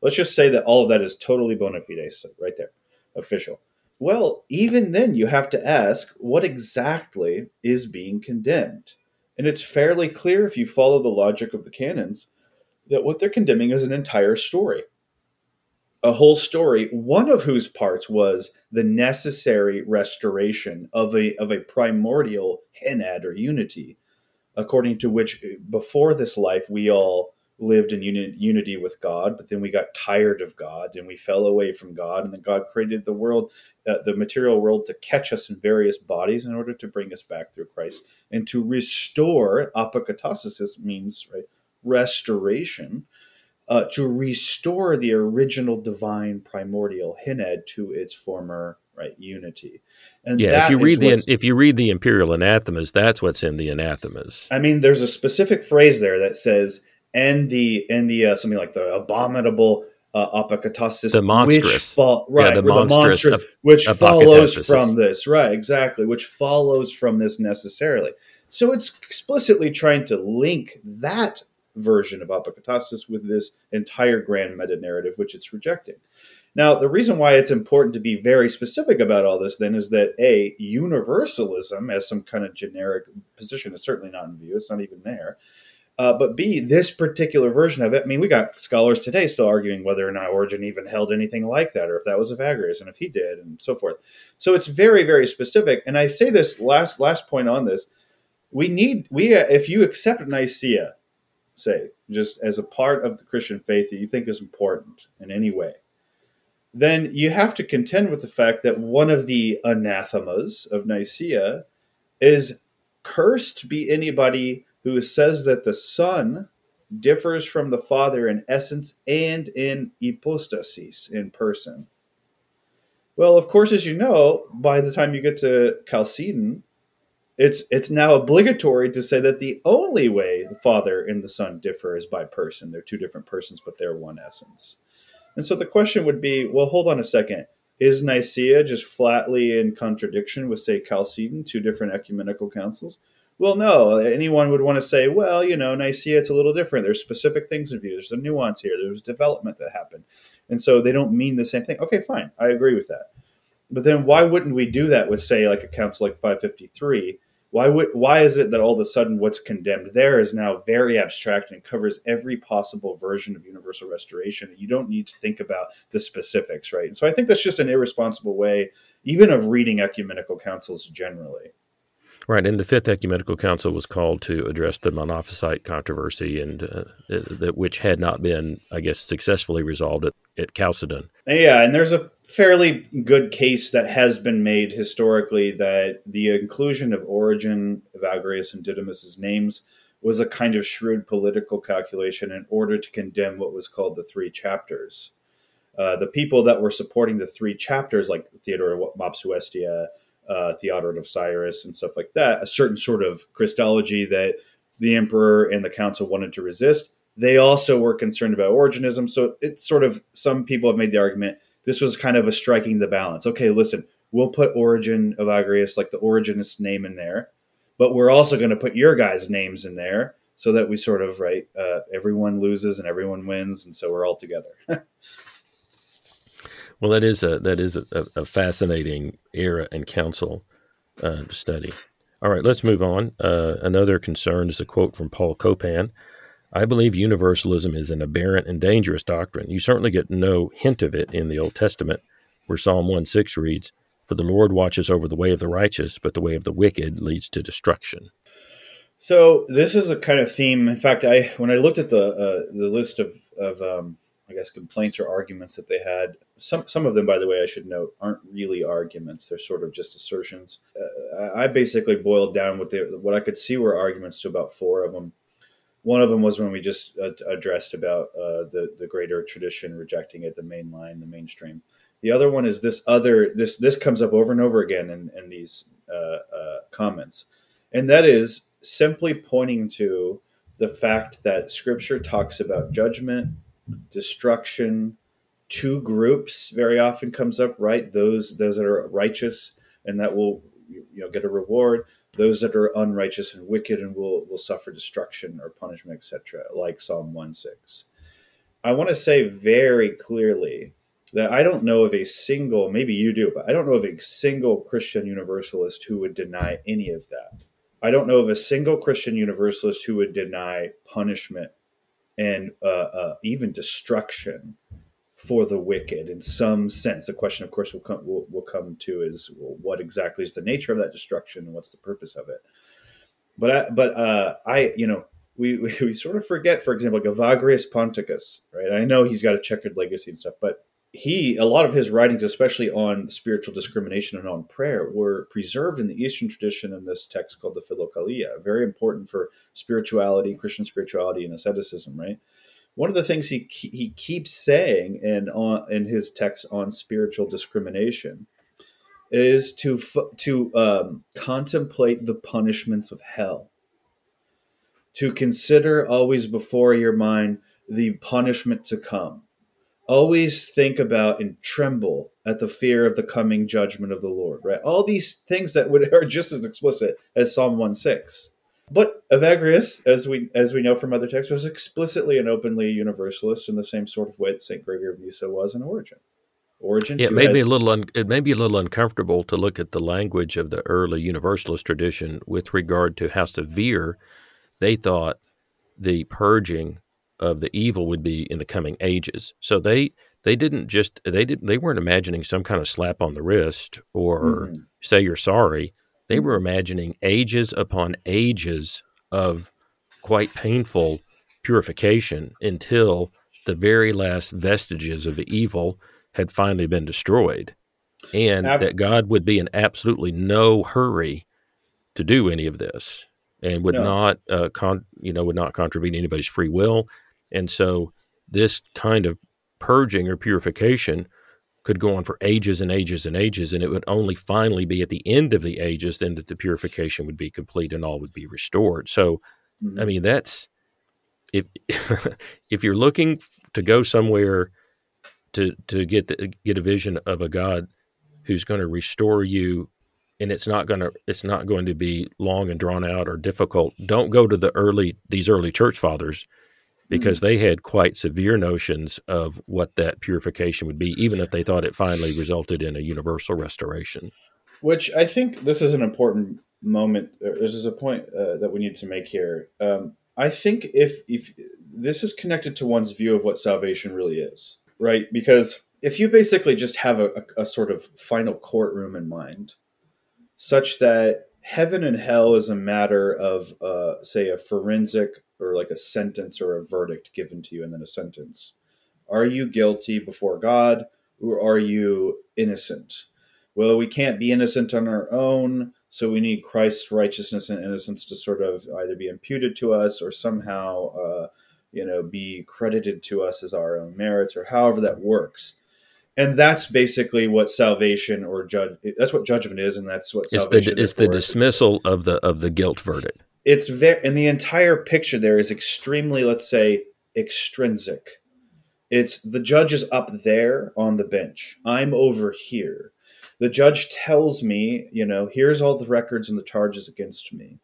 Let's just say that all of that is totally bona fide, so right there, official. Well, even then, you have to ask what exactly is being condemned. And it's fairly clear if you follow the logic of the canons that what they're condemning is an entire story. A whole story, one of whose parts was the necessary restoration of a, of a primordial henad or unity, according to which before this life we all lived in uni- unity with God, but then we got tired of God and we fell away from God, and then God created the world, uh, the material world, to catch us in various bodies in order to bring us back through Christ and to restore. Apokatasis means right restoration. Uh, to restore the original divine primordial henad to its former right unity and yeah if you read the if you read the imperial anathemas that's what's in the anathemas i mean there's a specific phrase there that says and the and the uh, something like the abominable uh, apokatasis, the monstrous, which right, yeah, the, monstrous, the monstrous, ap- which follows from this, right? Exactly, which follows from this necessarily. So it's explicitly trying to link that version of apokatasis with this entire grand meta narrative, which it's rejecting. Now, the reason why it's important to be very specific about all this then is that A, universalism as some kind of generic position is certainly not in view, it's not even there. Uh, but B, this particular version of it, I mean, we got scholars today still arguing whether or not Origen even held anything like that, or if that was Evagrius, and if he did, and so forth. So it's very, very specific. And I say this last last point on this: we need we if you accept Nicaea, say just as a part of the Christian faith that you think is important in any way, then you have to contend with the fact that one of the anathemas of Nicaea is cursed be anybody who says that the Son differs from the Father in essence and in hypostasis, in person. Well, of course, as you know, by the time you get to Chalcedon, it's it's now obligatory to say that the only way the Father and the Son differ is by person. They're two different persons, but they're one essence. And so the question would be, well, hold on a second. Is Nicaea just flatly in contradiction with, say, Chalcedon, two different ecumenical councils? Well, no. Anyone would want to say, well, you know, Nicaea, it's a little different. There's specific things in view. There's a nuance here. There's development that happened. And so they don't mean the same thing. Okay, fine. I agree with that. But then why wouldn't we do that with, say, like a council like 553? Why would why is it that all of a sudden what's condemned there is now very abstract and covers every possible version of universal restoration? You don't need to think about the specifics, right? And so I think that's just an irresponsible way, even of reading ecumenical councils generally. Right, and the Fifth Ecumenical Council was called to address the Monophysite controversy, and uh, that which had not been, I guess, successfully resolved at, at Chalcedon. Yeah, and there's a fairly good case that has been made historically that the inclusion of Origen, Evagrius, and Didymus's names was a kind of shrewd political calculation in order to condemn what was called the three chapters. Uh, the people that were supporting the three chapters, like Theodore Mopsuestia, uh, Theodoret of Cyrus and stuff like that, a certain sort of Christology that the emperor and the council wanted to resist. They also were concerned about Origenism. So it's sort of some people have made the argument this was kind of a striking the balance. Okay, listen, we'll put Origen of Evagrius, like the Origenist name in there, but we're also going to put your guys' names in there so that we sort of right uh, everyone loses and everyone wins, and so we're all together. Well, that is a that is a, a fascinating era and council uh, to study. All right, let's move on. Uh, another concern is a quote from Paul Copan. I believe universalism is an aberrant and dangerous doctrine. You certainly get no hint of it in the Old Testament, where Psalm 1 6 reads, For the Lord watches over the way of the righteous, but the way of the wicked leads to destruction. So this is a kind of theme. In fact, I when I looked at the uh, the list of of um, I guess complaints or arguments that they had. Some some of them, by the way, I should note, aren't really arguments. They're sort of just assertions. Uh, I basically boiled down what they what I could see were arguments to about four of them. One of them was when we just uh, addressed about uh, the the greater tradition rejecting it, the main line, the mainstream. The other one is this other this this comes up over and over again in, in these uh, uh, comments, and that is simply pointing to the fact that Scripture talks about judgment, destruction, two groups very often comes up, right? Those those that are righteous and that will you know get a reward. Those that are unrighteous and wicked and will will suffer destruction or punishment, etc. Like Psalm one six. I want to say very clearly that I don't know of a single, maybe you do, but I don't know of a single Christian universalist who would deny any of that. I don't know of a single Christian universalist who would deny punishment and uh, uh, even destruction for the wicked in some sense. The question, of course, will come will, will come to is well, what exactly is the nature of that destruction and what's the purpose of it. But I, but uh, I, you know, we, we, we sort of forget, for example, like Evagrius Ponticus, right? I know he's got a checkered legacy and stuff, but he a lot of his writings especially on spiritual discrimination and on prayer were preserved in the eastern tradition in this text called the philokalia very important for spirituality christian spirituality and asceticism right? One of the things he he keeps saying in on in his text on spiritual discrimination is to to um, contemplate the punishments of hell. To consider always before your mind the punishment to come always think about and tremble at the fear of the coming judgment of the Lord, right? All these things that would are just as explicit as Psalm 1 6. But Evagrius, as we as we know from other texts, was explicitly and openly universalist in the same sort of way that Saint Gregory of Nyssa was in Origin. Origen, yeah, it may has, be a little un, it may be a little uncomfortable to look at the language of the early universalist tradition with regard to how severe they thought the purging of the evil would be in the coming ages. So they they didn't just they didn't they weren't imagining some kind of slap on the wrist or mm-hmm. say you're sorry. They were imagining ages upon ages of quite painful purification until the very last vestiges of evil had finally been destroyed. And Ab- that God would be in absolutely no hurry to do any of this and would no. not uh, con- you know would not contravene anybody's free will and so this kind of purging or purification could go on for ages and ages and ages, and it would only finally be at the end of the ages then that the purification would be complete and all would be restored. So, mm-hmm. I mean, that's if if you're looking to go somewhere to to get the, get a vision of a God who's going to restore you, and it's not going to it's not going to be long and drawn out or difficult. Don't go to the early these early church fathers because mm. they had quite severe notions of what that purification would be, even if they thought it finally resulted in a universal restoration. Which I think this is an important moment. This is a point uh, that we need to make here. Um, I think if if this is connected to one's view of what salvation really is, right? Because if you basically just have a, a, a sort of final courtroom in mind, such that heaven and hell is a matter of, uh, say, a forensic or like a sentence or a verdict given to you and then a sentence. Are you guilty before God or are you innocent? Well, we can't be innocent on our own, so we need Christ's righteousness and innocence to sort of either be imputed to us or somehow, uh, you know, be credited to us as our own merits or however that works. And that's basically what salvation or judge. That's what judgment is, and that's what it's the it's the dismissal of the of the guilt verdict it's very and the entire picture there is extremely let's say extrinsic. It's the judge is up there on the bench. I'm over here. The judge tells me you know here's all the records and the charges against me.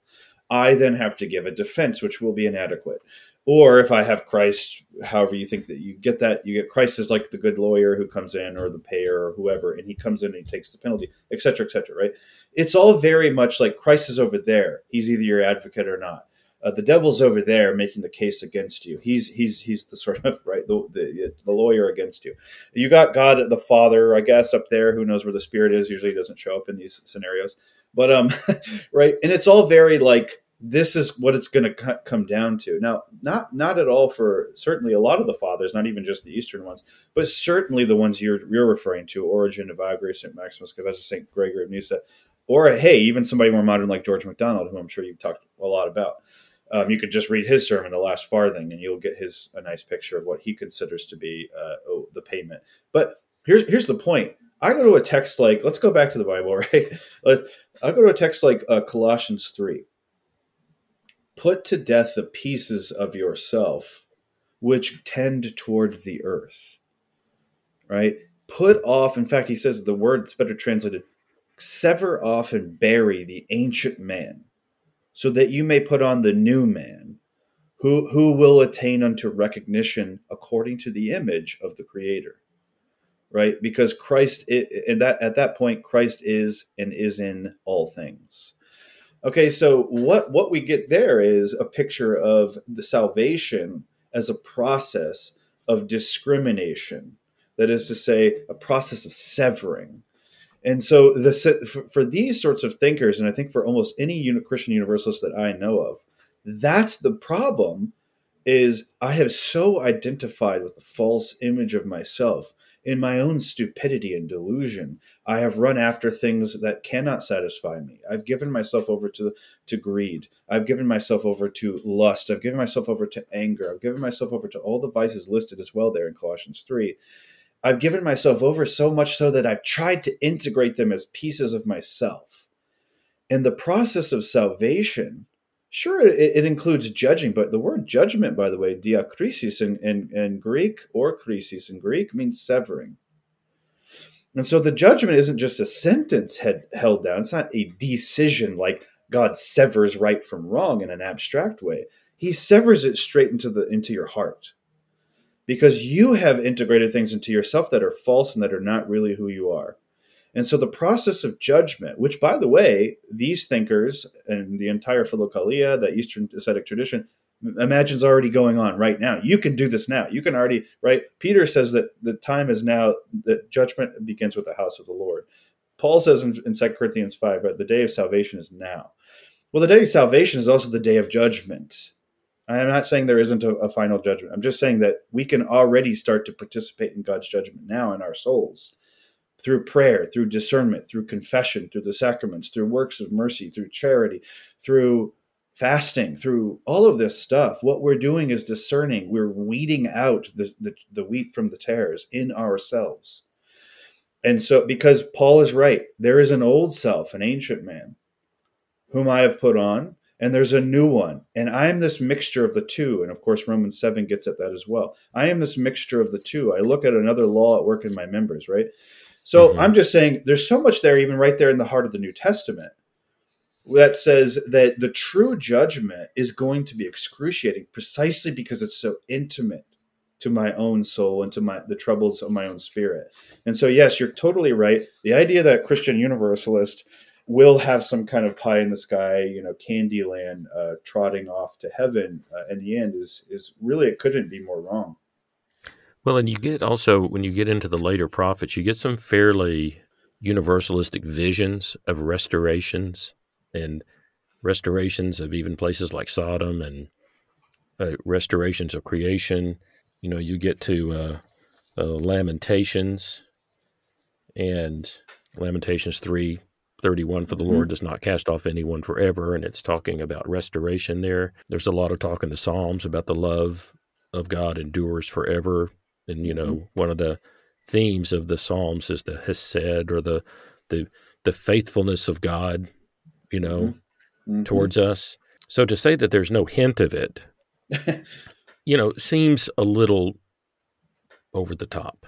I then have to give a defense which will be inadequate. Or if i have christ however you think that you get that you get christ is like the good lawyer who comes in or the payer or whoever and he comes in and he takes the penalty etc etc right it's all very much like Christ is over there. He's either your advocate or not. Uh, the devil's over there making the case against you. He's he's he's the sort of right the, the, the lawyer against you. You got God the Father, I guess, up there. Who knows where the Spirit is? Usually, doesn't show up in these scenarios. But um, right, and it's all very like this is what it's going to come down to. Now, not not at all for certainly a lot of the fathers, not even just the Eastern ones, but certainly the ones you're you're referring to: Origen of Agri, Saint Maximus Confessor, Saint Gregory of Nyssa or hey, even somebody more modern like George MacDonald, who I'm sure you've talked a lot about. Um, you could just read his sermon, The Last Farthing, and you'll get his a nice picture of what he considers to be uh, oh, the payment. But here's here's the point. I go to a text like let's go back to the Bible, right? I go to a text like uh, Colossians three, put to death the pieces of yourself which tend toward the earth. Right? Put off, in fact, he says the word better translated sever off and bury the ancient man, so that you may put on the new man, who, who will attain unto recognition according to the image of the Creator. Right? Because Christ, and that at that point, Christ is and is in all things. Okay, so what what we get there is a picture of the salvation as a process of discrimination. That is to say, a process of severing and so the for, for these sorts of thinkers, and I think for almost any Christian universalist that I know of, that's the problem. Is I have so identified with the false image of myself in my own stupidity and delusion. I have run after things that cannot satisfy me. I've given myself over to to greed. I've given myself over to lust. I've given myself over to anger. I've given myself over to all the vices listed as well there in Colossians 3. I've given myself over so much so that I've tried to integrate them as pieces of myself. And the process of salvation, sure, it, it includes judging, but the word judgment, by the way, diakrisis in, in, in Greek or krisis in Greek means severing. And so the judgment isn't just a sentence head, held down. It's not a decision like God severs right from wrong in an abstract way. He severs it straight into the into your heart because you have integrated things into yourself that are false and that are not really who you are. And so the process of judgment, which by the way, these thinkers and the entire Philokalia, the Eastern ascetic tradition, imagines already going on right now. You can do this now. You can already, right? Peter says that the time is now, that judgment begins with the house of the Lord. Paul says in, in 2 Corinthians 5, right, the day of salvation is now. Well, the day of salvation is also the day of judgment. I'm not saying there isn't a, a, final judgment. I'm just saying that we can already start to participate in God's judgment now in our souls through prayer, through discernment, through confession, through the sacraments, through works of mercy, through charity, through fasting, through all of this stuff. What we're doing is discerning. We're weeding out the, the, the wheat from the tares in ourselves. And so, because Paul is right, there is an old self, an ancient man, whom I have put on and there's a new one. And I am this mixture of the two. And of course, Romans 7 gets at that as well. I am this mixture of the two. I look at another law at work in my members, right? So mm-hmm. I'm just saying there's so much there, even right there in the heart of the New Testament, that says that the true judgment is going to be excruciating precisely because it's so intimate to my own soul and to my the troubles of my own spirit. And so yes, you're totally right. The idea that Christian universalist will have some kind of pie in the sky, you know, Candyland uh, trotting off to heaven uh, in the end is is really it couldn't be more wrong. Well, and you get also when you get into the later prophets, you get some fairly universalistic visions of restorations and restorations of even places like Sodom and uh, restorations of creation. You know, you get to uh, uh, Lamentations and Lamentations three 31 for the mm-hmm. Lord does not cast off anyone forever. And it's talking about restoration there. There's a lot of talk in the Psalms about the love of God endures forever. And, you know, mm-hmm. one of the themes of the Psalms is the Hesed or the, the, the faithfulness of God, you know, mm-hmm. mm-hmm. towards us. So to say that there's no hint of it, you know, seems a little over the top.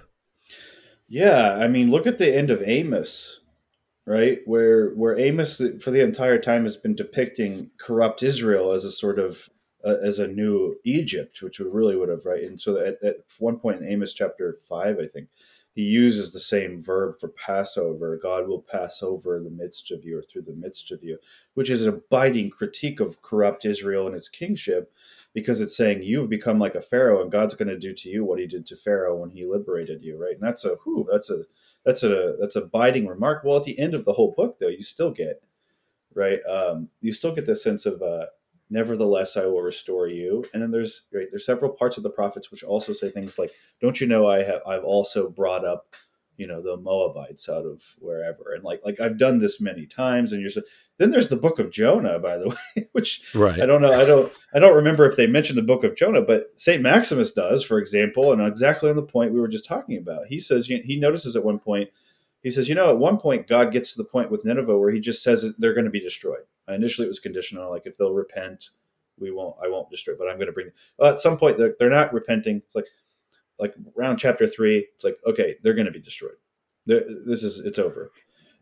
Yeah. I mean, look at the end of Amos right? Where where Amos for the entire time has been depicting corrupt Israel as a sort of uh, as a new Egypt, which would really would have right. And so at, at one point in Amos chapter five, I think he uses the same verb for Passover. God will pass over the midst of you or through the midst of you, which is a biting critique of corrupt Israel and its kingship, because it's saying you've become like a Pharaoh and God's going to do to you what he did to Pharaoh when he liberated you, right? And that's a whew, that's a that's a that's a biting remark. Well, at the end of the whole book, though, you still get right. Um, you still get this sense of uh, nevertheless, I will restore you. And then there's right there's several parts of the prophets which also say things like, "Don't you know I have I've also brought up." You know the moabites out of wherever and like like i've done this many times and you're so then there's the book of jonah by the way which right. i don't know i don't i don't remember if they mentioned the book of jonah but saint maximus does for example and exactly on the point we were just talking about he says he notices at one point he says you know at one point god gets to the point with nineveh where he just says they're going to be destroyed initially it was conditional like if they'll repent we won't I won't destroy, but I'm going to bring. Well, at some point they're, they're not repenting. It's like like around chapter three. It's like okay, they're going to be destroyed. They're, this is it's over.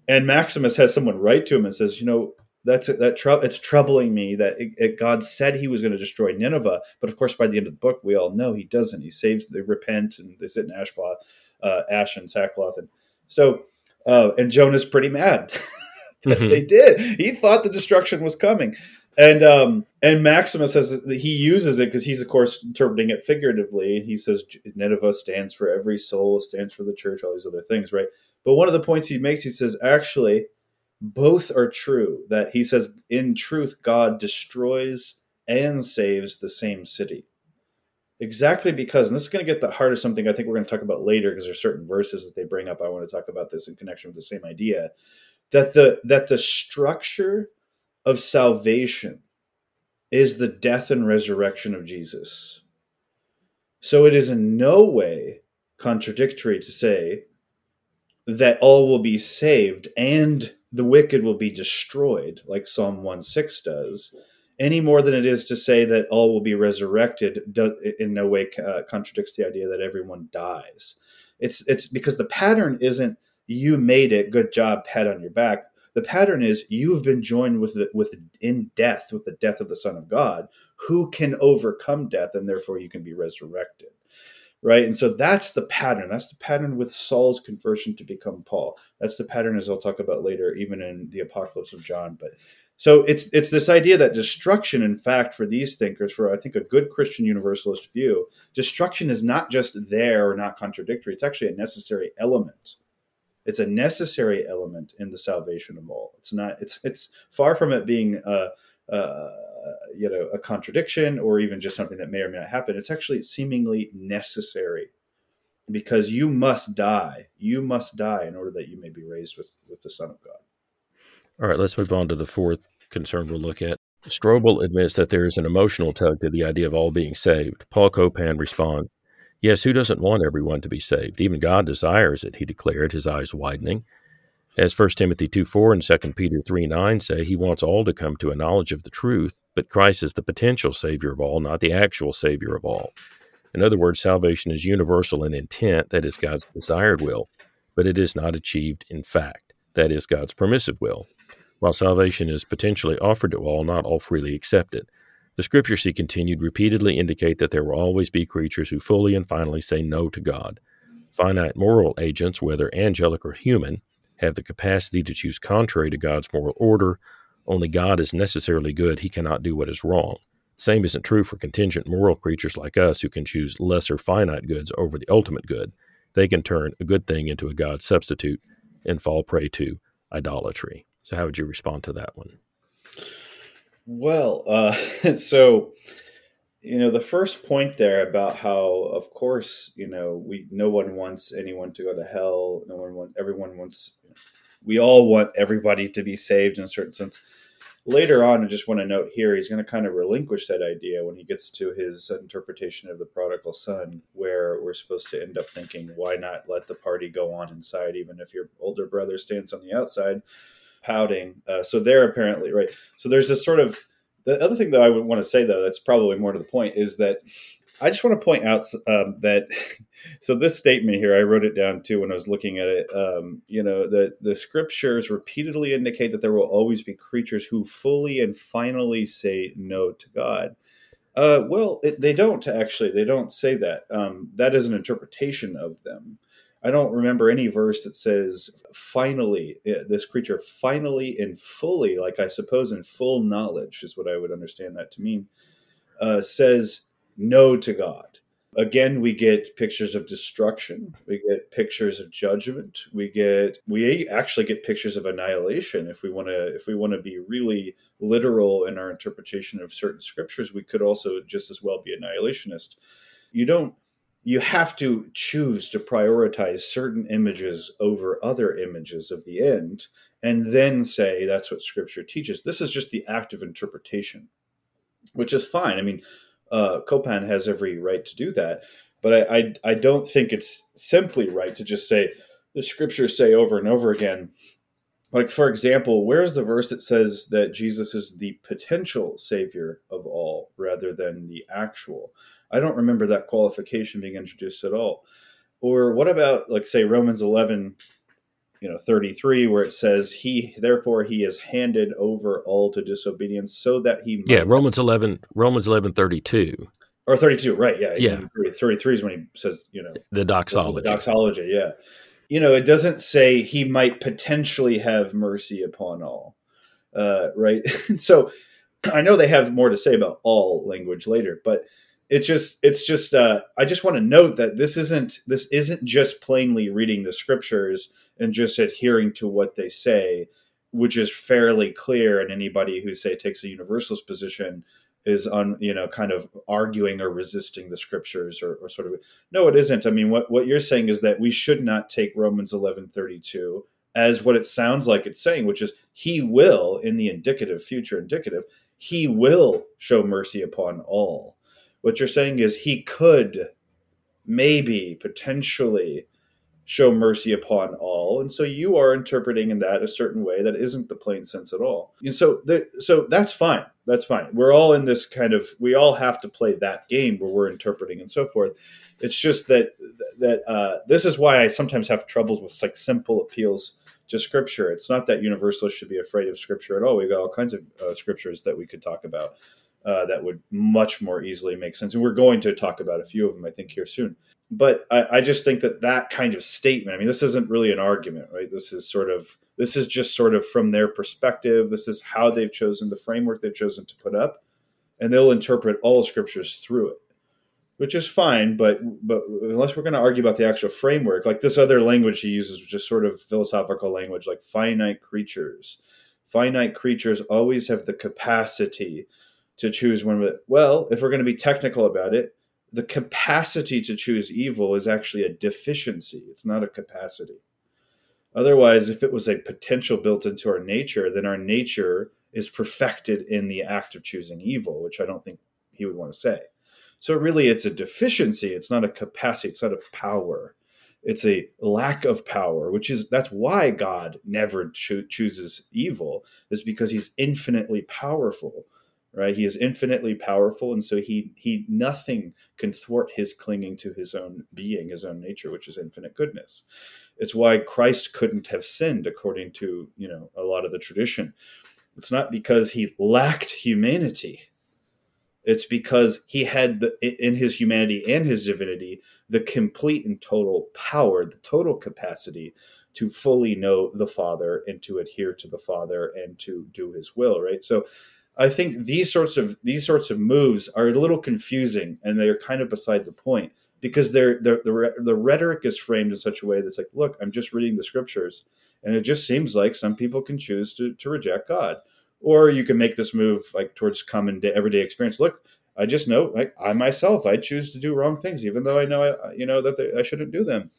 And Maximus has someone write to him and says, you know, that's that tr- it's troubling me that it, it, God said He was going to destroy Nineveh, but of course, by the end of the book, we all know He doesn't. He saves, they repent, and they sit in ashcloth, uh, ash and sackcloth, and so uh, and Jonah's pretty mad that mm-hmm. they did. He thought the destruction was coming, and um, and Maximus says he uses it because he's of course interpreting it figuratively. He says Nineveh stands for every soul, stands for the church, all these other things, right? But one of the points he makes, he says, actually both are true. That he says, in truth, God destroys and saves the same city. Exactly because, and this is going to get the heart of something I think we're going to talk about later because there's certain verses that they bring up. I want to talk about this in connection with the same idea that the that the structure of salvation is the death and resurrection of Jesus. So it is in no way contradictory to say that all will be saved and the wicked will be destroyed, like Psalm 1 6 does, any more than it is to say that all will be resurrected in no way uh, contradicts the idea that everyone dies. It's, it's because the pattern isn't you made it, good job, pat on your back. The pattern is you've been joined with the, with in death, with the death of the Son of God, who can overcome death, and therefore you can be resurrected right? And so that's the pattern. That's the pattern with Saul's conversion to become Paul. That's the pattern, as I'll talk about later, even in the Apocalypse of John. But so it's it's this idea that destruction, in fact, for these thinkers, for I think a good Christian universalist view, destruction is not just there or not contradictory. It's actually a necessary element. It's a necessary element in the salvation of all. It's not. It's it's far from it being. Uh, uh, you know a contradiction or even just something that may or may not happen it's actually seemingly necessary because you must die you must die in order that you may be raised with with the son of god all right let's move on to the fourth concern we'll look at strobel admits that there is an emotional tug to the idea of all being saved paul copan responds yes who doesn't want everyone to be saved even god desires it he declared his eyes widening as 1 Timothy 2 4 and 2 Peter 3 9 say, he wants all to come to a knowledge of the truth, but Christ is the potential Savior of all, not the actual Savior of all. In other words, salvation is universal in intent, that is God's desired will, but it is not achieved in fact, that is God's permissive will. While salvation is potentially offered to all, not all freely accept it. The scriptures, he continued, repeatedly indicate that there will always be creatures who fully and finally say no to God. Finite moral agents, whether angelic or human, have the capacity to choose contrary to God's moral order. Only God is necessarily good. He cannot do what is wrong. Same isn't true for contingent moral creatures like us who can choose lesser finite goods over the ultimate good. They can turn a good thing into a God substitute and fall prey to idolatry. So, how would you respond to that one? Well, uh, so you know the first point there about how of course you know we no one wants anyone to go to hell. No one wants everyone wants we all want everybody to be saved in a certain sense. Later on i just want to note here he's going to kind of relinquish that idea when he gets to his interpretation of the prodigal son where we're supposed to end up thinking why not let the party go on inside even if your older brother stands on the outside pouting uh, so they're apparently right so there's this sort of the other thing that I would want to say, though, that's probably more to the point, is that I just want to point out um, that. So this statement here, I wrote it down too when I was looking at it. Um, you know, the the scriptures repeatedly indicate that there will always be creatures who fully and finally say no to God. Uh, well, it, they don't actually. They don't say that. Um, that is an interpretation of them. I don't remember any verse that says finally this creature finally and fully, like I suppose in full knowledge is what I would understand that to mean, uh, says no to God. Again, we get pictures of destruction. We get pictures of judgment. We get we actually get pictures of annihilation. If we want to if we want to be really literal in our interpretation of certain scriptures, we could also just as well be annihilationist. You don't you have to choose to prioritize certain images over other images of the end and then say that's what scripture teaches. This is just the act of interpretation which is fine. I mean uh, copan has every right to do that but I, I, I don't think it's simply right to just say the scriptures say over and over again. Like for example, where's the verse that says that Jesus is the potential savior of all rather than the actual? I don't remember that qualification being introduced at all. Or what about like say Romans 11 you know 33 where it says he therefore he is handed over all to disobedience so that he yeah romans 11 romans 11 32 or 32 right yeah yeah. 33 is when he says you know the doxology. the doxology yeah. You know it doesn't say he might potentially have mercy upon all uh, right? So i know they have more to say about all language later but it's just it's just uh, i just want to note that this isn't this isn't just plainly reading the scriptures and just adhering to what they say, which is fairly clear. And anybody who say takes a universalist position is on you know kind of arguing or resisting the scriptures or, or, sort of no it isn't i mean what, what you're saying is that we should not take romans 11 32 as what it sounds like it's saying which is he will in the indicative future indicative he will show mercy upon all what you're saying is he could maybe potentially show mercy upon all. And so you are interpreting in that a certain way that isn't the plain sense at all. And so so that's fine. That's fine. We're all in this kind of we all have to play that game where we're interpreting and so forth. It's just that that uh, this is why i sometimes have troubles with like simple appeals to scripture. It's not that universalists should be afraid of scripture at all. We've got all kinds of uh, scriptures that we could talk about uh, that would much more easily make sense. And we're going to talk about a few of them i think here soon. But I, I, just think that that kind of statement i mean this isn't really an argument right? This is sort of this is just sort of from their perspective. This is how they've chosen the framework they've chosen to put up and they'll interpret all scriptures through it which is fine but but unless we're going to argue about the actual framework like this other language he uses which is sort of philosophical language like finite creatures. Finite creatures always have the capacity to choose one well if we're going to be technical about it the capacity to choose evil is actually a deficiency, it's not a capacity. Otherwise, if it was a potential built into our nature, then our nature is perfected in the act of choosing evil, which I don't think he would want to say. So, really, it's a deficiency. It's not a capacity, it's not a power. It's a lack of power, which is that's why God never cho- chooses evil, is because he's infinitely powerful right? He is infinitely powerful and so he he nothing can thwart his clinging to his own being his own nature which is infinite goodness. It's why christ couldn't have sinned according to you know a lot of the tradition. It's not because he lacked humanity. It's because he had the, in his humanity and his divinity the complete and total power the total capacity to fully know the father and to adhere to the father and to do his will right? So I think these sorts of these sorts of moves are a little confusing and they're kind of beside the point because they're, they're the the rhetoric is framed in such a way that's like, look, I'm just reading the scriptures, and it just seems like some people can choose to to reject God, or you can make this move like towards common day, everyday experience. Look, I just know, like I myself, I choose to do wrong things, even though I know I you know that they, I shouldn't do them,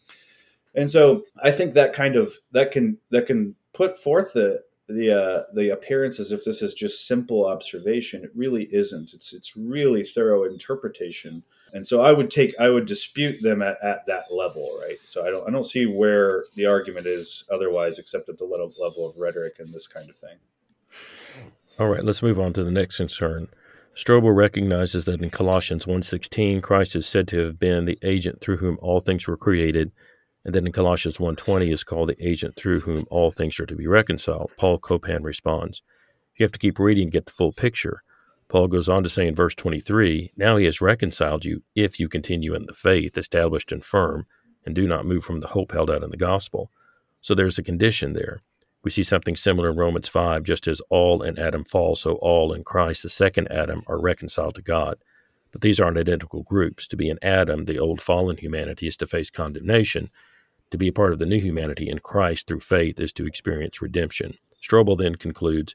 and so I think that kind of that can that can put forth the the uh, the appearance as if this is just simple observation. It really isn't. It's it's really thorough interpretation. And so I would take I would dispute them at, at that level, right? So I don't I don't see where the argument is otherwise except at the level level of rhetoric and this kind of thing. All right, let's move on to the next concern. Strobel recognizes that in Colossians 1:16 Christ is said to have been the agent through whom all things were created and then in Colossians 1.20 is called the agent through whom all things are to be reconciled. Paul Copan responds, You have to keep reading to get the full picture. Paul goes on to say in verse 23, Now he has reconciled you if you continue in the faith, established and firm, and do not move from the hope held out in the gospel. So there's a condition there. We see something similar in Romans 5, just as all in Adam fall, so all in Christ, the second Adam, are reconciled to God. But these aren't identical groups. To be an Adam, the old fallen humanity, is to face condemnation, to be a part of the new humanity in Christ through faith is to experience redemption. Strobel then concludes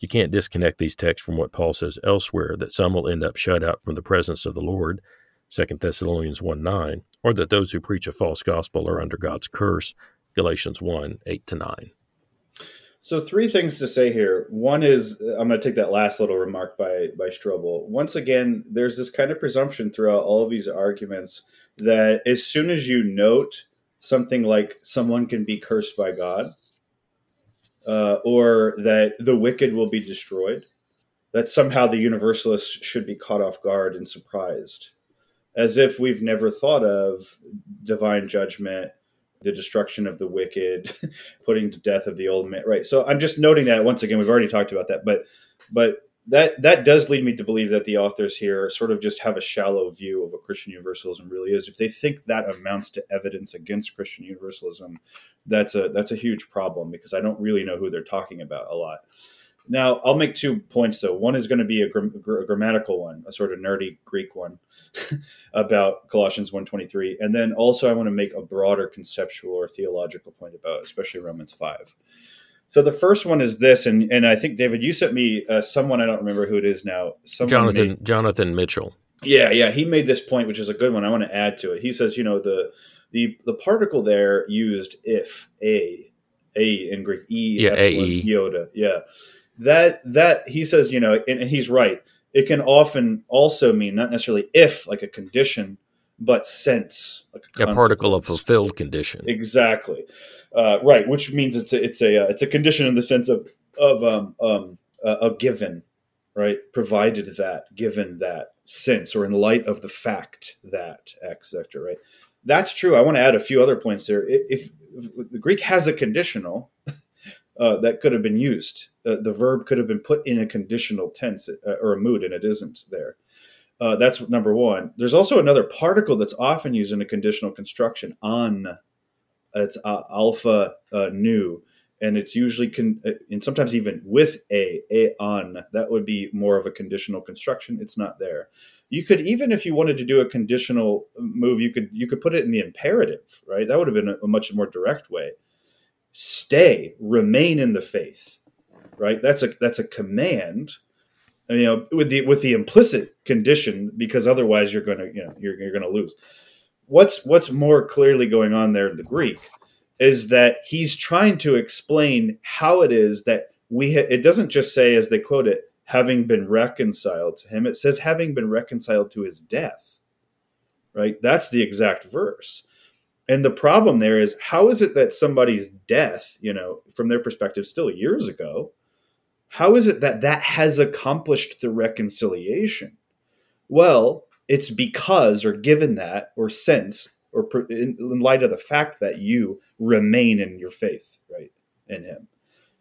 you can't disconnect these texts from what Paul says elsewhere that some will end up shut out from the presence of the Lord, 2 Thessalonians 1 9, or that those who preach a false gospel are under God's curse, Galatians 1 8 to 9. So three things to say here. One is I'm going to take that last little remark by by Strobel. Once again, there's this kind of presumption throughout all of these arguments that as soon as you note something like someone can be cursed by God, uh, or that the wicked will be destroyed, that somehow the universalists should be caught off guard and surprised, as if we've never thought of divine judgment, the destruction of the wicked, putting to death of the old man. Right. So I'm just noting that once again. We've already talked about that, but but that that does lead me to believe that the authors here sort of just have a shallow view of what Christian Universalism really is. If they think that amounts to evidence against Christian Universalism, that's a that's a huge problem because I don't really know who they're talking about a lot. Now, I'll make two points though. One is going to be a, gr- a grammatical one, a sort of nerdy Greek one about Colossians 1:23, and then also I want to make a broader conceptual or theological point about especially Romans 5. So the first one is this, and and I think David, you sent me uh, someone I don't remember who it is now. Jonathan made, Jonathan Mitchell. Yeah, yeah, he made this point, which is a good one. I want to add to it. He says, you know, the the the particle there used if a a in Greek e yeah a iota yeah that that he says you know and, and he's right. It can often also mean not necessarily if like a condition, but sense like a, a particle of fulfilled condition. Exactly. Uh, right, which means it's a it's a uh, it's a condition in the sense of of um, um, a given, right? Provided that, given that, since, or in light of the fact that, etc. Right? That's true. I want to add a few other points there. If, if the Greek has a conditional uh, that could have been used, uh, the verb could have been put in a conditional tense uh, or a mood, and it isn't there. Uh, that's number one. There's also another particle that's often used in a conditional construction on it's uh, alpha uh, nu, and it's usually con- uh, and sometimes even with a a on. That would be more of a conditional construction. It's not there. You could even if you wanted to do a conditional move, you could you could put it in the imperative, right? That would have been a, a much more direct way. Stay, remain in the faith, right? That's a that's a command you know with the with the implicit condition because otherwise you're going to you know you're, you're going to lose. What's what's more clearly going on there in the Greek is that he's trying to explain how it is that we ha- it doesn't just say as they quote it having been reconciled to him it says having been reconciled to his death right? That's the exact verse. And the problem there is how is it that somebody's death you know from their perspective still years ago how is it that that has accomplished the reconciliation well it's because or given that or since or in, in light of the fact that you remain in your faith, right, in Him.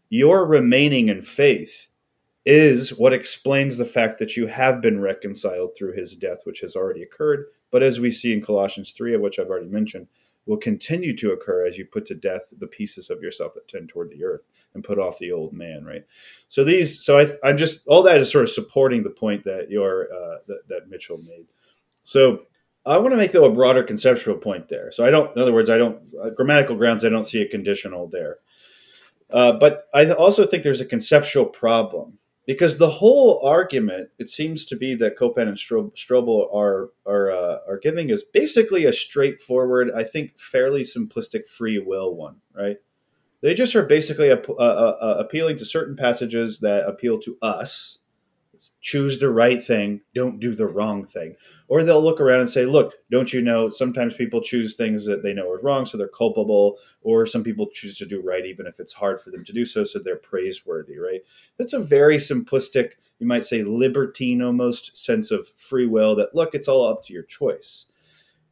Your remaining in faith is what explains the fact that you have been reconciled through his death, which has already occurred. But as we see in Colossians 3, of which I've already mentioned, will continue to occur as you put to death the pieces of yourself that tend toward the earth and put off the old man, right? So these, so I, I'm just, all that is sort of supporting the point that your, uh, that, that Mitchell made. So I want to make though a broader conceptual point there. So I don't, in other words, I don't uh, grammatical grounds. I don't see a conditional there. Uh, but I also think there's a conceptual problem because the whole argument it seems to be that Copan and Strobel are are uh, are giving is basically a straightforward, I think, fairly simplistic free will one, right? They just are basically appealing to certain passages that appeal to us, choose the right thing, don't do the wrong thing. Or they'll look around and say, look, don't you know, sometimes people choose things that they know are wrong, so they're culpable, or some people choose to do right even if it's hard for them to do so, so they're praiseworthy, right? That's a very simplistic, you might say libertine almost sense of free will that, look, it's all up to your choice.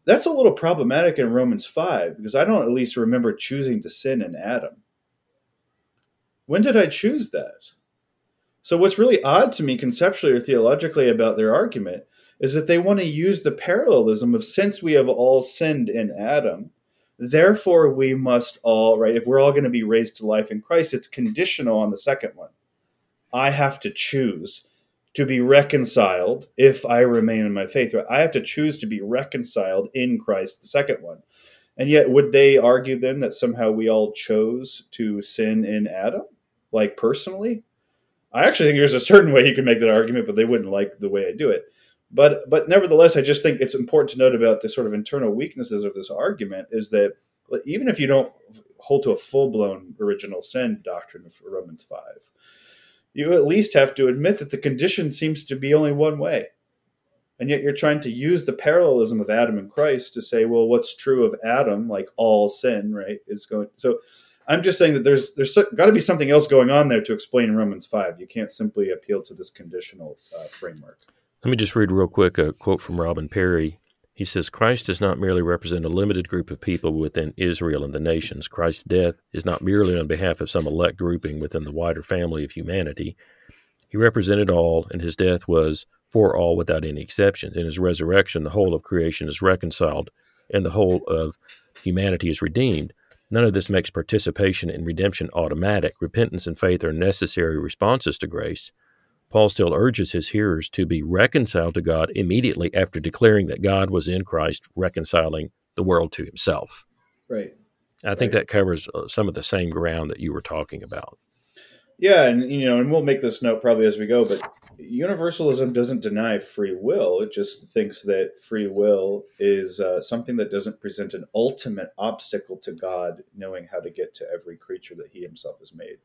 That's a little problematic in Romans 5 because I don't at least remember choosing to sin in Adam. When did I choose that? So, what's really odd to me conceptually or theologically about their argument is that they want to use the parallelism of since we have all sinned in Adam, therefore we must all, right, if we're all going to be raised to life in Christ, it's conditional on the second one. I have to choose to be reconciled if I remain in my faith. I have to choose to be reconciled in Christ, the second one. And yet, would they argue then that somehow we all chose to sin in Adam, like personally? I actually think there's a certain way you can make that argument, but they wouldn't like the way I do it. But but nevertheless, I just think it's important to note about the sort of internal weaknesses of this argument is that even if you don't hold to a full blown original sin doctrine of Romans five, you at least have to admit that the condition seems to be only one way. And yet you're trying to use the parallelism of Adam and Christ to say, well, what's true of Adam, like all sin, right, is going so I'm just saying that there's there's got to be something else going on there to explain Romans five. You can't simply appeal to this conditional uh, framework. Let me just read real quick a quote from Robin Parry. He says, Christ does not merely represent a limited group of people within Israel and the nations. Christ's death is not merely on behalf of some elect grouping within the wider family of humanity. He represented all, and his death was for all without any exceptions. In his resurrection, the whole of creation is reconciled, and the whole of humanity is redeemed. None of this makes participation in redemption automatic. Repentance and faith are necessary responses to grace. Paul still urges his hearers to be reconciled to God immediately after declaring that God was in Christ reconciling the world to himself. Right. I think right. that covers uh, some of the same ground that you were talking about. Yeah, and you know, and we'll make this note probably as we go, but universalism doesn't deny free will. It just thinks that free will is uh, something that doesn't present an ultimate obstacle to God knowing how to get to every creature that He Himself has made.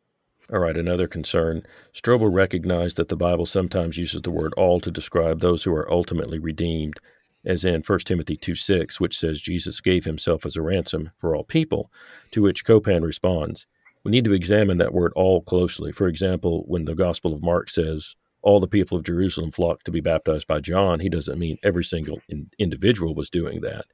All right, another concern. Strobel recognized that the Bible sometimes uses the word all to describe those who are ultimately redeemed, as in 1 Timothy 2 6, which says Jesus gave himself as a ransom for all people, to which Copan responds, We need to examine that word all closely. For example, when the Gospel of Mark says, all the people of Jerusalem flocked to be baptized by John, he doesn't mean every single in- individual was doing that.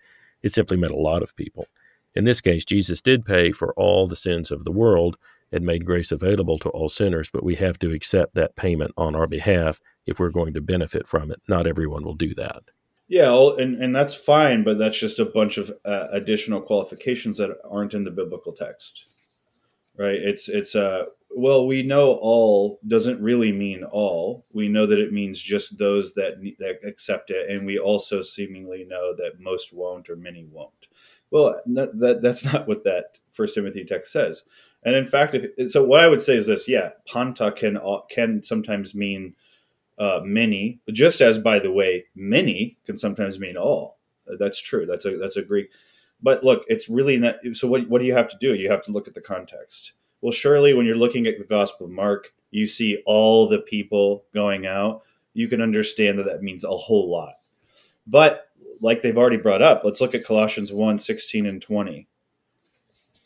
It simply meant a lot of people. In this case, Jesus did pay for all the sins of the world, and made grace available to all sinners, but we have to accept that payment on our behalf if we're going to benefit from it. Not everyone will do that. Yeah, and, and that's fine, but that's just a bunch of uh, additional qualifications that aren't in the biblical text, right? It's it's uh well, we know all doesn't really mean all. We know that it means just those that that accept it, and we also seemingly know that most won't or many won't. Well, that that's not what that First Timothy text says. And in fact, if so, what I would say is this: yeah, panta can can sometimes mean uh, many, just as by the way, many can sometimes mean all. That's true. That's a that's a Greek. But look, it's really not. So what what do you have to do? You have to look at the context. Well, surely when you're looking at the Gospel of Mark, you see all the people going out. You can understand that that means a whole lot. But like they've already brought up, let's look at Colossians 1, 16 and 20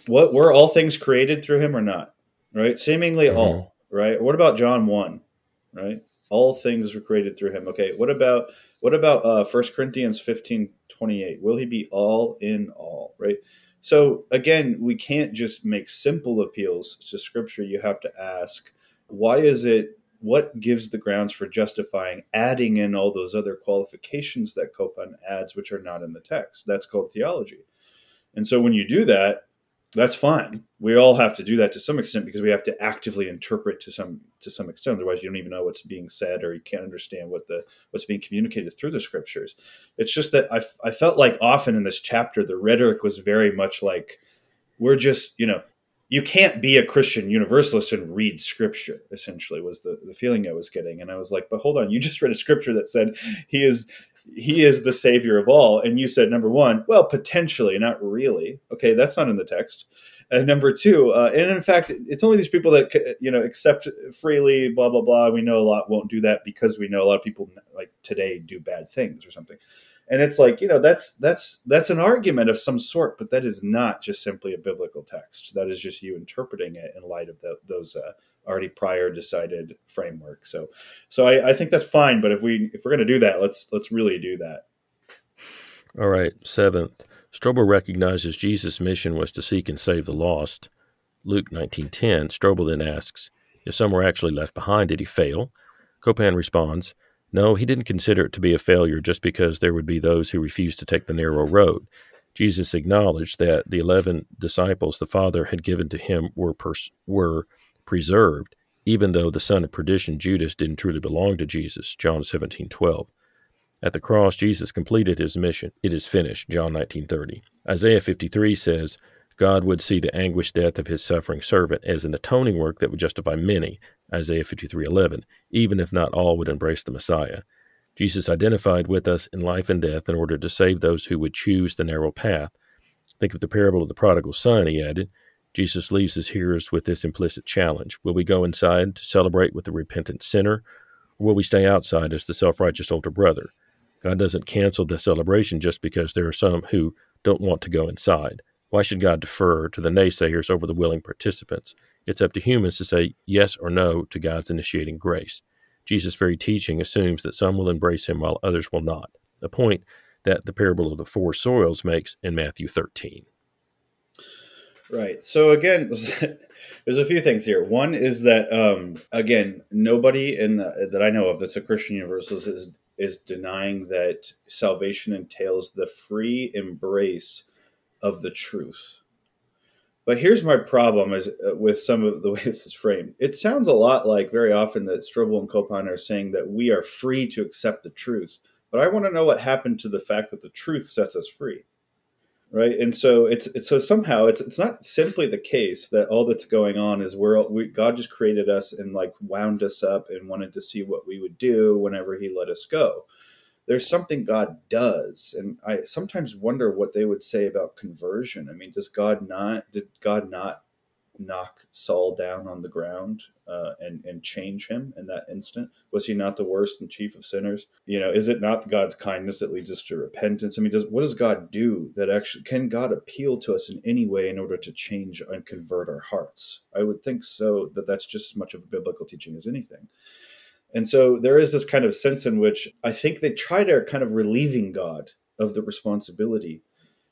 what were all things created through him or not? Right? Seemingly mm-hmm. all, right? What about John 1? Right? All things were created through him. Okay, what about what about uh 1 Corinthians 15, 28? Will he be all in all? Right? So again, we can't just make simple appeals to scripture. You have to ask, why is it what gives the grounds for justifying adding in all those other qualifications that Copan adds, which are not in the text? That's called theology. And so when you do that, that's fine. We all have to do that to some extent because we have to actively interpret to some to some extent. Otherwise, you don't even know what's being said, or you can't understand what the what's being communicated through the scriptures. It's just that I, I felt like often in this chapter the rhetoric was very much like we're just you know you can't be a Christian universalist and read scripture. Essentially, was the the feeling I was getting, and I was like, but hold on, you just read a scripture that said he is he is the savior of all. And you said, number one, well, potentially, not really. Okay, that's not in the text. And number two, uh, and in fact, it's only these people that you know accept freely, blah blah blah. We know a lot won't do that because we know a lot of people like today do bad things or something. And it's like you know that's that's that's an argument of some sort, but that is not just simply a biblical text. That is just you interpreting it in light of the, those uh, already prior decided framework. So, so I, I think that's fine. But if we if we're going to do that, let's let's really do that. All right. Seventh, Strobel recognizes Jesus' mission was to seek and save the lost. Luke 19:10. Strobel then asks, if some were actually left behind, did he fail? Copan responds, no, he didn't consider it to be a failure just because there would be those who refused to take the narrow road. Jesus acknowledged that the eleven disciples the Father had given to him were pers- were preserved, even though the son of perdition, Judas, didn't truly belong to Jesus. John 17:12. At the cross, Jesus completed his mission. It is finished. John 19:30. Isaiah 53 says, God would see the anguished death of his suffering servant as an atoning work that would justify many. Isaiah 53:11. Even if not all would embrace the Messiah. Jesus identified with us in life and death in order to save those who would choose the narrow path. Think of the parable of the prodigal son, he added. Jesus leaves his hearers with this implicit challenge Will we go inside to celebrate with the repentant sinner, or will we stay outside as the self righteous older brother? God doesn't cancel the celebration just because there are some who don't want to go inside. Why should God defer to the naysayers over the willing participants? It's up to humans to say yes or no to God's initiating grace. Jesus' very teaching assumes that some will embrace him while others will not, a point that the parable of the four soils makes in Matthew 13. Right. So again, there's a few things here. One is that um, again, nobody in the, that I know of that's a Christian Universalist is is denying that salvation entails the free embrace of the truth. But here's my problem is uh, with some of the way this is framed. It sounds a lot like very often that Strobel and Copan are saying that we are free to accept the truth. But I want to know what happened to the fact that the truth sets us free right? And so it's, it's so somehow it's it's not simply the case that all that's going on is we're we, god just created us and like wound us up and wanted to see what we would do whenever he let us go. There's something god does and i sometimes wonder what they would say about conversion. I mean does god not did god not knock Saul down on the ground uh, and and change him in that instant? Was he not the worst and chief of sinners? You know, is it not God's kindness that leads us to repentance? I mean, does what does God do that actually can God appeal to us in any way in order to change and convert our hearts? I would think so. That that's just as much of a biblical teaching as anything. And so there is this kind of sense in which I think they try to kind of relieving God of the responsibility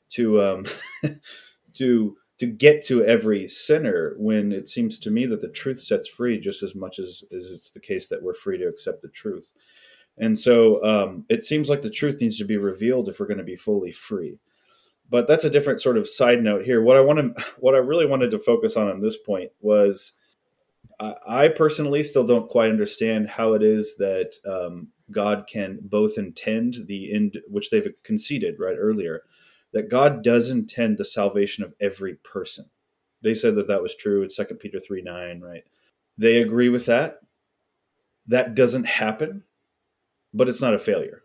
to um, to to get to every sinner when it seems to me that the truth sets free just as much as, as it's the case that we're free to accept the truth. And so um, it seems like the truth needs to be revealed if we're going to be fully free. But that's a different sort of side note here. What I want to, what I really wanted to focus on on this point was, I, I personally still don't quite understand how it is that um, God can both intend the end, which they've conceded right earlier, that God does intend the salvation of every person. They said that that was true in 2 Peter 3 9, right? They agree with that. That doesn't happen, but it's not a failure.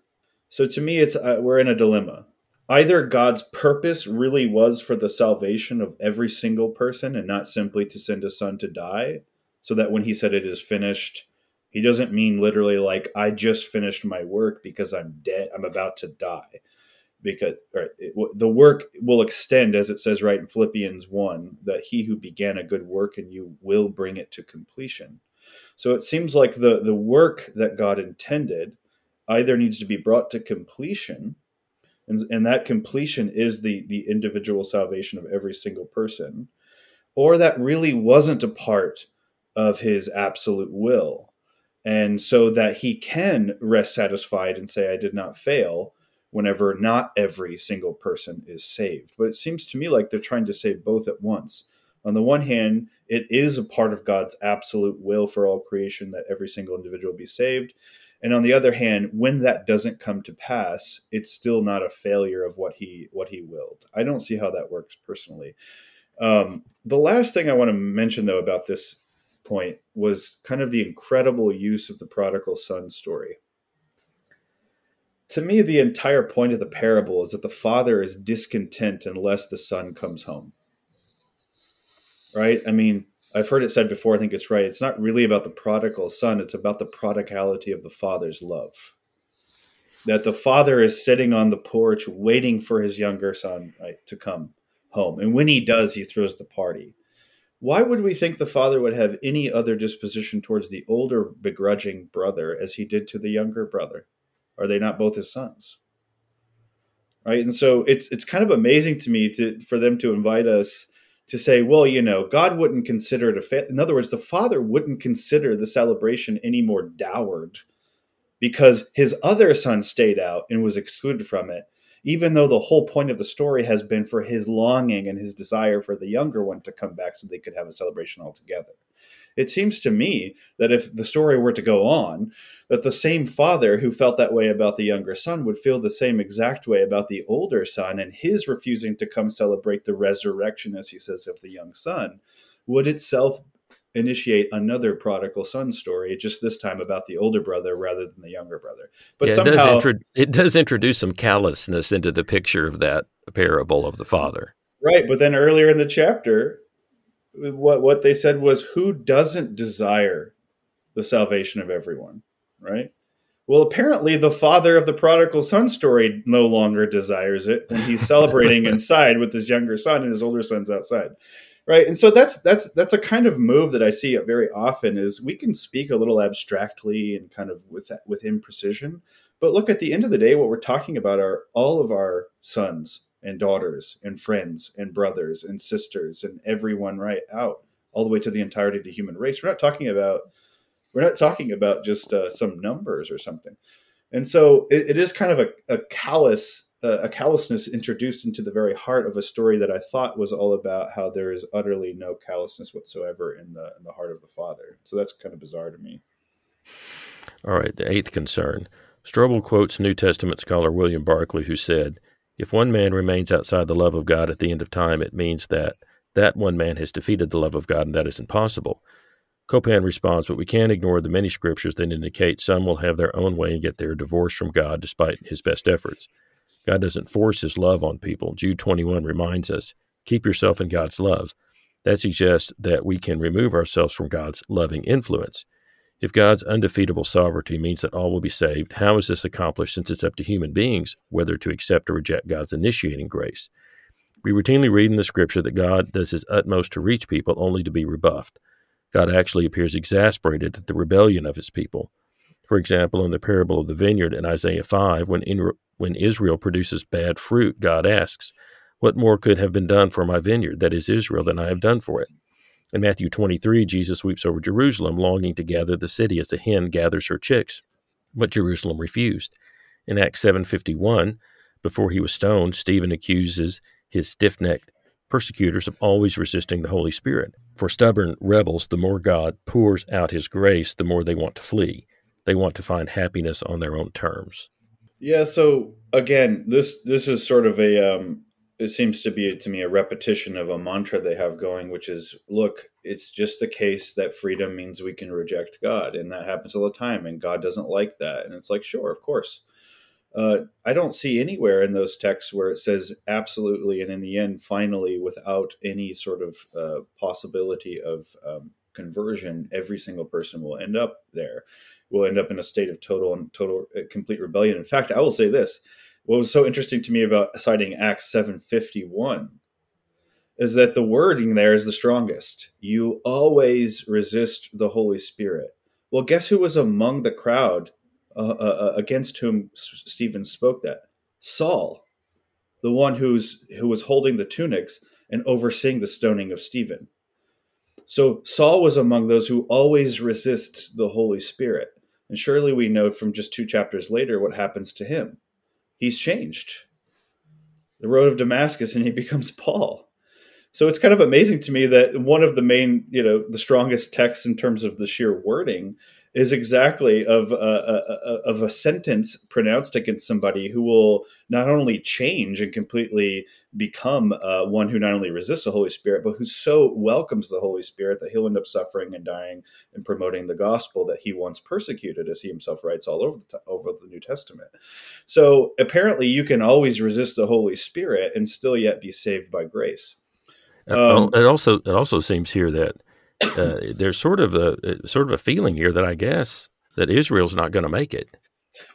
So to me, it's uh, we're in a dilemma. Either God's purpose really was for the salvation of every single person and not simply to send a son to die, so that when he said it is finished, he doesn't mean literally like I just finished my work because I'm dead, I'm about to die because it, the work will extend as it says right in philippians 1 that he who began a good work in you will bring it to completion. So it seems like the the work that god intended either needs to be brought to completion and, and that completion is the the individual salvation of every single person or that really wasn't a part of his absolute will. And so that he can rest satisfied and say i did not fail whenever not every single person is saved. But it seems to me like they're trying to save both at once. On the one hand, it is a part of God's absolute will for all creation that every single individual be saved. And on the other hand, when that doesn't come to pass, it's still not a failure of what he what he willed. I don't see how that works personally. Um, the last thing I want to mention though about this point was kind of the incredible use of the prodigal son story to me, the entire point of the parable is that the father is discontent unless the son comes home. Right? I mean, I've heard it said before, I think it's right. It's not really about the prodigal son, it's about the prodigality of the father's love. That the father is sitting on the porch waiting for his younger son right, to come home. And when he does, he throws the party. Why would we think the father would have any other disposition towards the older begrudging brother as he did to the younger brother? Are they not both his sons? Right. And so it's it's kind of amazing to me to for them to invite us to say, well, you know, God wouldn't consider it a fa-. in other words, the father wouldn't consider the celebration any more dowered because his other son stayed out and was excluded from it, even though the whole point of the story has been for his longing and his desire for the younger one to come back so they could have a celebration all together. It seems to me that if the story were to go on, that the same father who felt that way about the younger son would feel the same exact way about the older son and his refusing to come celebrate the resurrection, as he says, of the young son would itself initiate another prodigal son story, just this time about the older brother rather than the younger brother. But yeah, somehow, it does, intro- it does introduce some callousness into the picture of that parable of the father. Right, but then earlier in the chapter, what what they said was who doesn't desire the salvation of everyone right Well, apparently, the father of the prodigal son story no longer desires it when he's celebrating inside with his younger son and his older son's outside, right? And so that's that's that's a kind of move that I see very often. Is we can speak a little abstractly and kind of with that, with imprecision, but look at the end of the day, what we're talking about are all of our sons and daughters and friends and brothers and sisters and everyone right out all the way to the entirety of the human race. We're not talking about we're not talking about just uh, some numbers or something. And so it, it is kind of a, a callous, uh, a callousness introduced into the very heart of a story that I thought was all about how there is utterly no callousness whatsoever in the in the heart of the Father. So that's kind of bizarre to me. All right, the eighth concern. Strobel quotes New Testament scholar William Barclay, who said, If one man remains outside the love of God at the end of time, it means that that one man has defeated the love of God, and that is impossible. Copan responds, but we can't ignore the many scriptures that indicate some will have their own way and get their divorce from God despite his best efforts. God doesn't force his love on people. Jude 21 reminds us, keep yourself in God's love. That suggests that we can remove ourselves from God's loving influence. If God's undefeatable sovereignty means that all will be saved, how is this accomplished since it's up to human beings whether to accept or reject God's initiating grace? We routinely read in the scripture that God does his utmost to reach people only to be rebuffed. God actually appears exasperated at the rebellion of his people. For example, in the parable of the vineyard in Isaiah 5, when, in, when Israel produces bad fruit, God asks, What more could have been done for my vineyard, that is Israel, than I have done for it? In Matthew 23, Jesus weeps over Jerusalem, longing to gather the city as a hen gathers her chicks. But Jerusalem refused. In Acts 7:51, before he was stoned, Stephen accuses his stiff-necked persecutors of always resisting the Holy Spirit. For stubborn rebels, the more God pours out his grace, the more they want to flee. They want to find happiness on their own terms. Yeah, so again, this this is sort of a um it seems to be to me a repetition of a mantra they have going which is look, it's just the case that freedom means we can reject God and that happens all the time and God doesn't like that. And it's like, sure, of course uh, I don't see anywhere in those texts where it says absolutely and in the end, finally, without any sort of uh, possibility of um, conversion, every single person will end up there. Will end up in a state of total and total uh, complete rebellion. In fact, I will say this: what was so interesting to me about citing Acts seven fifty one is that the wording there is the strongest. You always resist the Holy Spirit. Well, guess who was among the crowd uh, uh, uh, against whom Stephen spoke that Saul, the one who's who was holding the tunics and overseeing the stoning of Stephen. So Saul was among those who always resists the Holy Spirit. And surely we know from just two chapters later what happens to him. He's changed. The road of Damascus and he becomes Paul. So it's kind of amazing to me that one of the main, you know, the strongest texts in terms of the sheer wording is exactly of a, a, of a sentence pronounced against somebody who will not only change and completely become uh, one who not only resists the Holy Spirit, but who so welcomes the Holy Spirit that he'll end up suffering and dying and promoting the gospel that he once persecuted, as he himself writes all over the over the New Testament. So apparently, you can always resist the Holy Spirit and still yet be saved by grace. Um, it also it also seems here that uh, there's sort of a sort of a feeling here that I guess that Israel's not going to make it.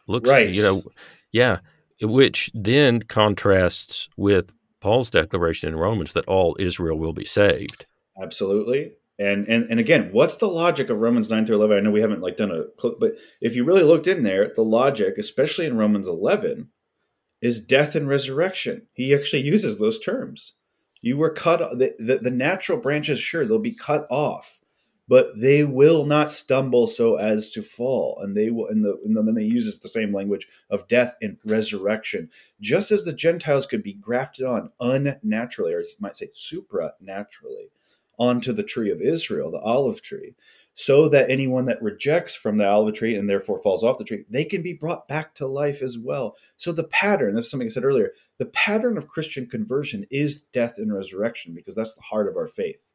Looks, right. you know, yeah, which then contrasts with Paul's declaration in Romans that all Israel will be saved. Absolutely. And, and and again, what's the logic of Romans nine through eleven? I know we haven't like done a, but if you really looked in there, the logic, especially in Romans eleven, is death and resurrection. He actually uses those terms. You were cut. The, the, the natural branches, sure, they'll be cut off, but they will not stumble so as to fall. And they will. And, the, and then they uses the same language of death and resurrection, just as the Gentiles could be grafted on unnaturally, or you might say supranaturally, onto the tree of Israel, the olive tree so that anyone that rejects from the olive tree and therefore falls off the tree, they can be brought back to life as well. So the pattern, this is something I said earlier, the pattern of Christian conversion is death and resurrection because that's the heart of our faith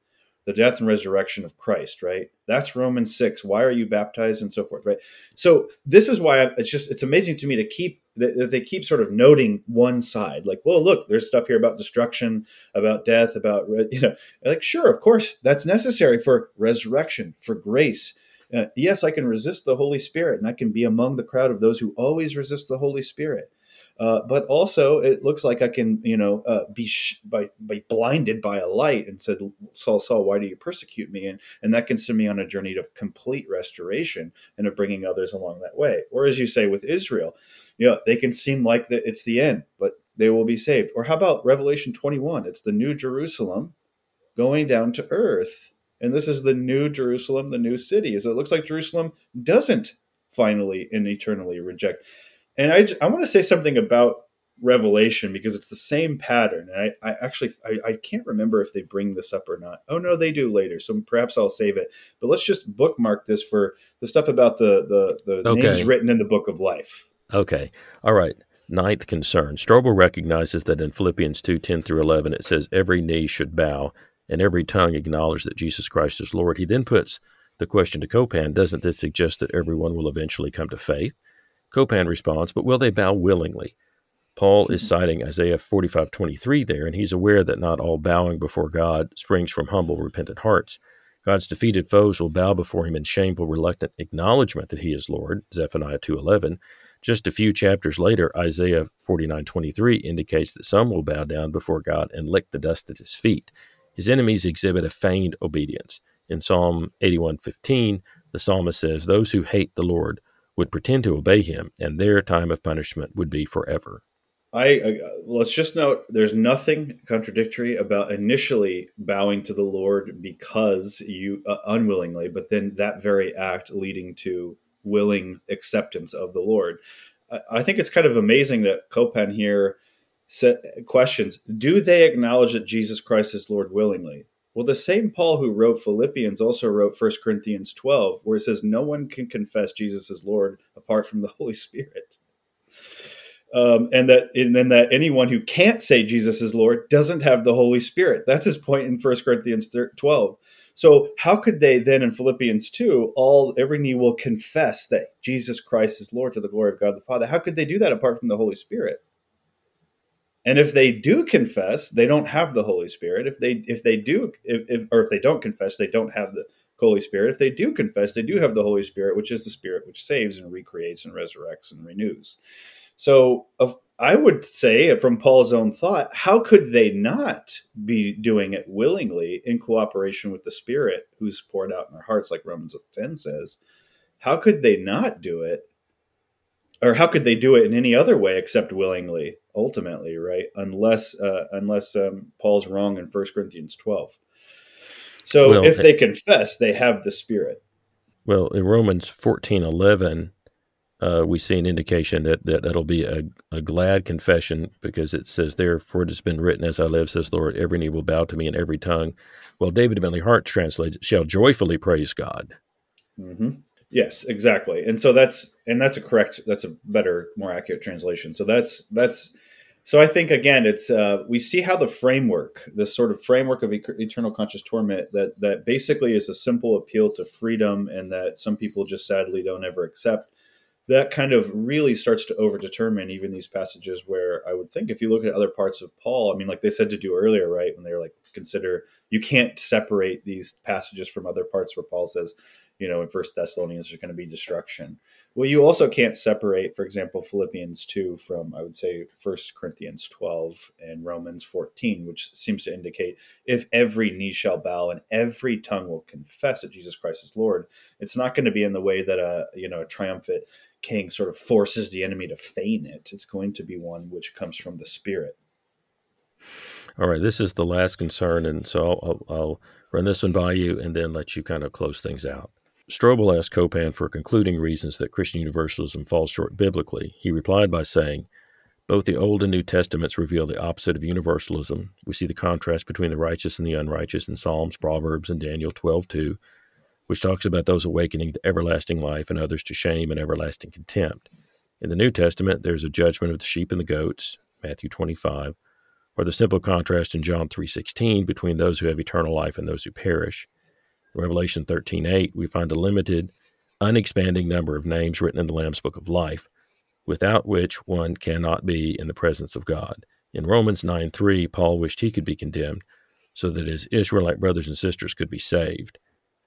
the death and resurrection of Christ, right? That's Romans 6. Why are you baptized and so forth, right? So this is why it's just it's amazing to me to keep that they keep sort of noting one side like well look there's stuff here about destruction about death about you know like sure of course that's necessary for resurrection for grace Uh, yes, I can resist the Holy Spirit, and I can be among the crowd of those who always resist the Holy Spirit. Uh, but also, it looks like I can, you know, uh, be sh- by, by blinded by a light and said, "Saul, Saul, why do you persecute me?" And and that can send me on a journey of complete restoration and of bringing others along that way. Or as you say with Israel, you know, they can seem like that it's the end, but they will be saved. Or how about Revelation twenty one? It's the New Jerusalem going down to earth, and this is the New Jerusalem, the new city. So it looks like Jerusalem doesn't finally and eternally reject and I, I want to say something about Revelation because it's the same pattern. And I, I actually I, I, can't remember if they bring this up or not. Oh no, they do later. So perhaps I'll save it. But let's just bookmark this for the stuff about the the, the okay. names written in the book of life. Okay. All right. Ninth concern. Strobel recognizes that in Philippians 2 10 through 11, it says, Every knee should bow and every tongue acknowledge that Jesus Christ is Lord. He then puts the question to Copan Doesn't this suggest that everyone will eventually come to faith? Copan responds, but will they bow willingly? Paul is hmm. citing Isaiah 45:23 there, and he's aware that not all bowing before God springs from humble, repentant hearts. God's defeated foes will bow before him in shameful, reluctant acknowledgement that he is Lord, Zephaniah 2:11. Just a few chapters later, Isaiah 49:23 indicates that some will bow down before God and lick the dust at his feet. His enemies exhibit a feigned obedience. In Psalm 81:15, the psalmist says, "Those who hate the Lord would pretend to obey him, and their time of punishment would be forever. I uh, let's just note there's nothing contradictory about initially bowing to the Lord because you uh, unwillingly, but then that very act leading to willing acceptance of the Lord. I, I think it's kind of amazing that Copan here set questions: Do they acknowledge that Jesus Christ is Lord willingly? Well, the same Paul who wrote Philippians also wrote 1 Corinthians 12, where it says, No one can confess Jesus is Lord apart from the Holy Spirit. Um, and that and then that anyone who can't say Jesus is Lord doesn't have the Holy Spirit. That's his point in 1 Corinthians 12. So how could they then in Philippians 2, all every knee will confess that Jesus Christ is Lord to the glory of God the Father? How could they do that apart from the Holy Spirit? And if they do confess, they don't have the Holy Spirit. If they if they do if, if or if they don't confess, they don't have the Holy Spirit. If they do confess, they do have the Holy Spirit, which is the Spirit which saves and recreates and resurrects and renews. So I would say, from Paul's own thought, how could they not be doing it willingly in cooperation with the Spirit who's poured out in our hearts, like Romans 10 says? How could they not do it or how could they do it in any other way except willingly ultimately right? Unless uh, unless um, paul's wrong in 1 corinthians 12 so well, if they confess they have the spirit. Well in romans 14 11 uh, we see an indication that, that that'll be a, a glad confession because it says therefore it has been written as i live says the lord every knee will bow to me and every tongue. Well david bentley hart translates shall joyfully praise god. Mm-hmm. Yes, exactly. And so that's and that's a correct that's a better more accurate translation. So that's that's so I think again it's uh, we see how the framework, this sort of framework of eternal conscious torment that that basically is a simple appeal to freedom and that some people just sadly don't ever accept. That kind of really starts to overdetermine even these passages where I would think if you look at other parts of Paul, I mean, like they said to do earlier, right? When they're like, consider you can't separate these passages from other parts where Paul says, you know, in First Thessalonians, there's going to be destruction. Well, you also can't separate, for example, Philippians 2 from, I would say, First Corinthians 12 and Romans 14, which seems to indicate if every knee shall bow and every tongue will confess that Jesus Christ is Lord, it's not going to be in the way that a, you know, a triumphant king sort of forces the enemy to feign it. It's going to be one which comes from the Spirit. All right, this is the last concern, and so I'll, I'll, run this one by you and then let you kind of close things out. Strobel asked Copan for concluding reasons that Christian Universalism falls short biblically. He replied by saying, Both the Old and New Testaments reveal the opposite of universalism. We see the contrast between the righteous and the unrighteous in Psalms, Proverbs, and Daniel 12:2, which talks about those awakening to everlasting life and others to shame and everlasting contempt. In the New Testament, there's a judgment of the sheep and the goats, Matthew 25, or the simple contrast in John 3:16 between those who have eternal life and those who perish. Revelation 13:8, we find a limited, unexpanding number of names written in the Lamb's Book of Life, without which one cannot be in the presence of God. In Romans 9:3, Paul wished he could be condemned so that his Israelite brothers and sisters could be saved.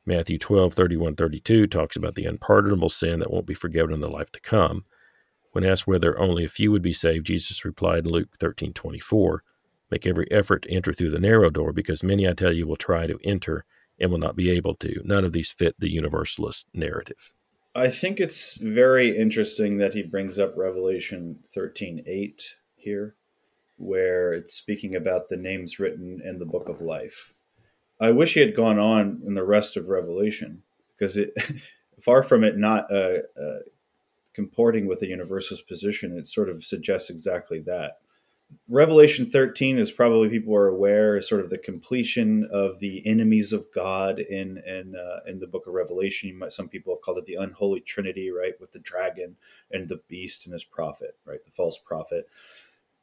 Matthew 12, 31, 32 talks about the unpardonable sin that won't be forgiven in the life to come. When asked whether only a few would be saved, Jesus replied in Luke 13, 24, Make every effort to enter through the narrow door, because many, I tell you, will try to enter and will not be able to. None of these fit the universalist narrative. I think it's very interesting that he brings up Revelation 13 8 here, where it's speaking about the names written in the book of life. I wish he had gone on in the rest of Revelation because it, far from it not uh, uh, comporting with the universalist position, it sort of suggests exactly that. Revelation 13 is probably people are aware is sort of the completion of the enemies of God in in uh, in the book of Revelation. Might, some people have called it the unholy trinity, right, with the dragon and the beast and his prophet, right, the false prophet.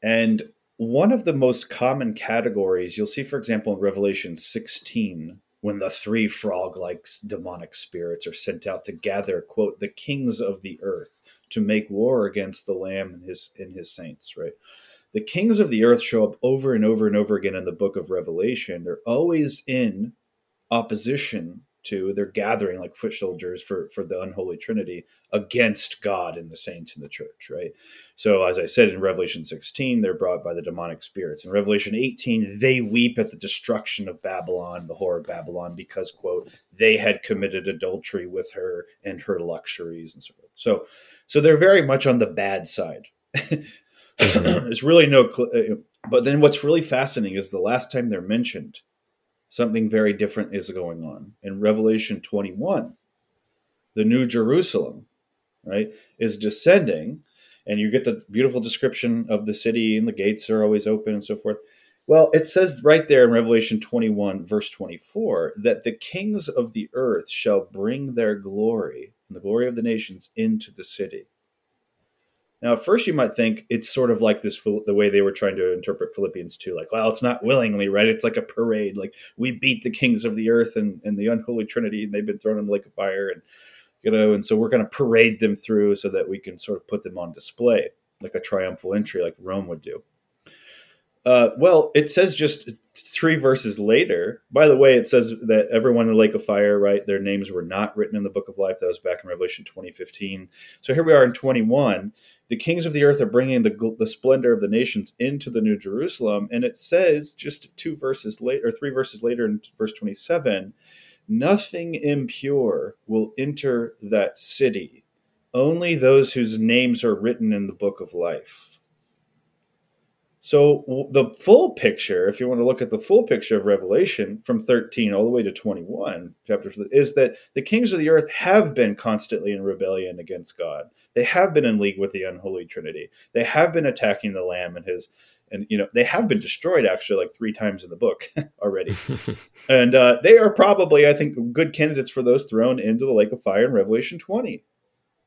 And one of the most common categories you'll see, for example, in Revelation 16, when the three frog-like demonic spirits are sent out to gather, quote, the kings of the earth to make war against the Lamb and his and his saints, right? The kings of the earth show up over and over and over again in the book of Revelation. They're always in opposition to, they're gathering like foot soldiers for, for the unholy trinity against God and the saints in the church, right? So, as I said in Revelation 16, they're brought by the demonic spirits. In Revelation 18, they weep at the destruction of Babylon, the whore of Babylon, because, quote, they had committed adultery with her and her luxuries and so forth. So, so they're very much on the bad side. Mm-hmm. There's really no. Cl- uh, but then what's really fascinating is the last time they're mentioned, something very different is going on in Revelation 21. The New Jerusalem, right, is descending, and you get the beautiful description of the city, and the gates are always open and so forth. Well, it says right there in Revelation 21, verse 24, that the kings of the earth shall bring their glory and the glory of the nations into the city. Now, at first, you might think it's sort of like this the way they were trying to interpret Philippians 2. Like, well, it's not willingly, right? It's like a parade. Like, we beat the kings of the earth and, and the unholy trinity, and they've been thrown in the lake of fire. And, you know, and so we're going to parade them through so that we can sort of put them on display, like a triumphal entry, like Rome would do. Uh, well, it says just three verses later. By the way, it says that everyone in the lake of fire, right? Their names were not written in the book of life. That was back in Revelation 2015. So here we are in 21 the kings of the earth are bringing the, the splendor of the nations into the new Jerusalem. And it says just two verses later, or three verses later in verse 27, nothing impure will enter that city, only those whose names are written in the book of life. So the full picture, if you want to look at the full picture of Revelation from 13 all the way to 21 chapters, is that the kings of the earth have been constantly in rebellion against God. They have been in league with the unholy Trinity. They have been attacking the Lamb and his, and you know they have been destroyed actually like three times in the book already. and uh, they are probably, I think, good candidates for those thrown into the lake of fire in Revelation 20.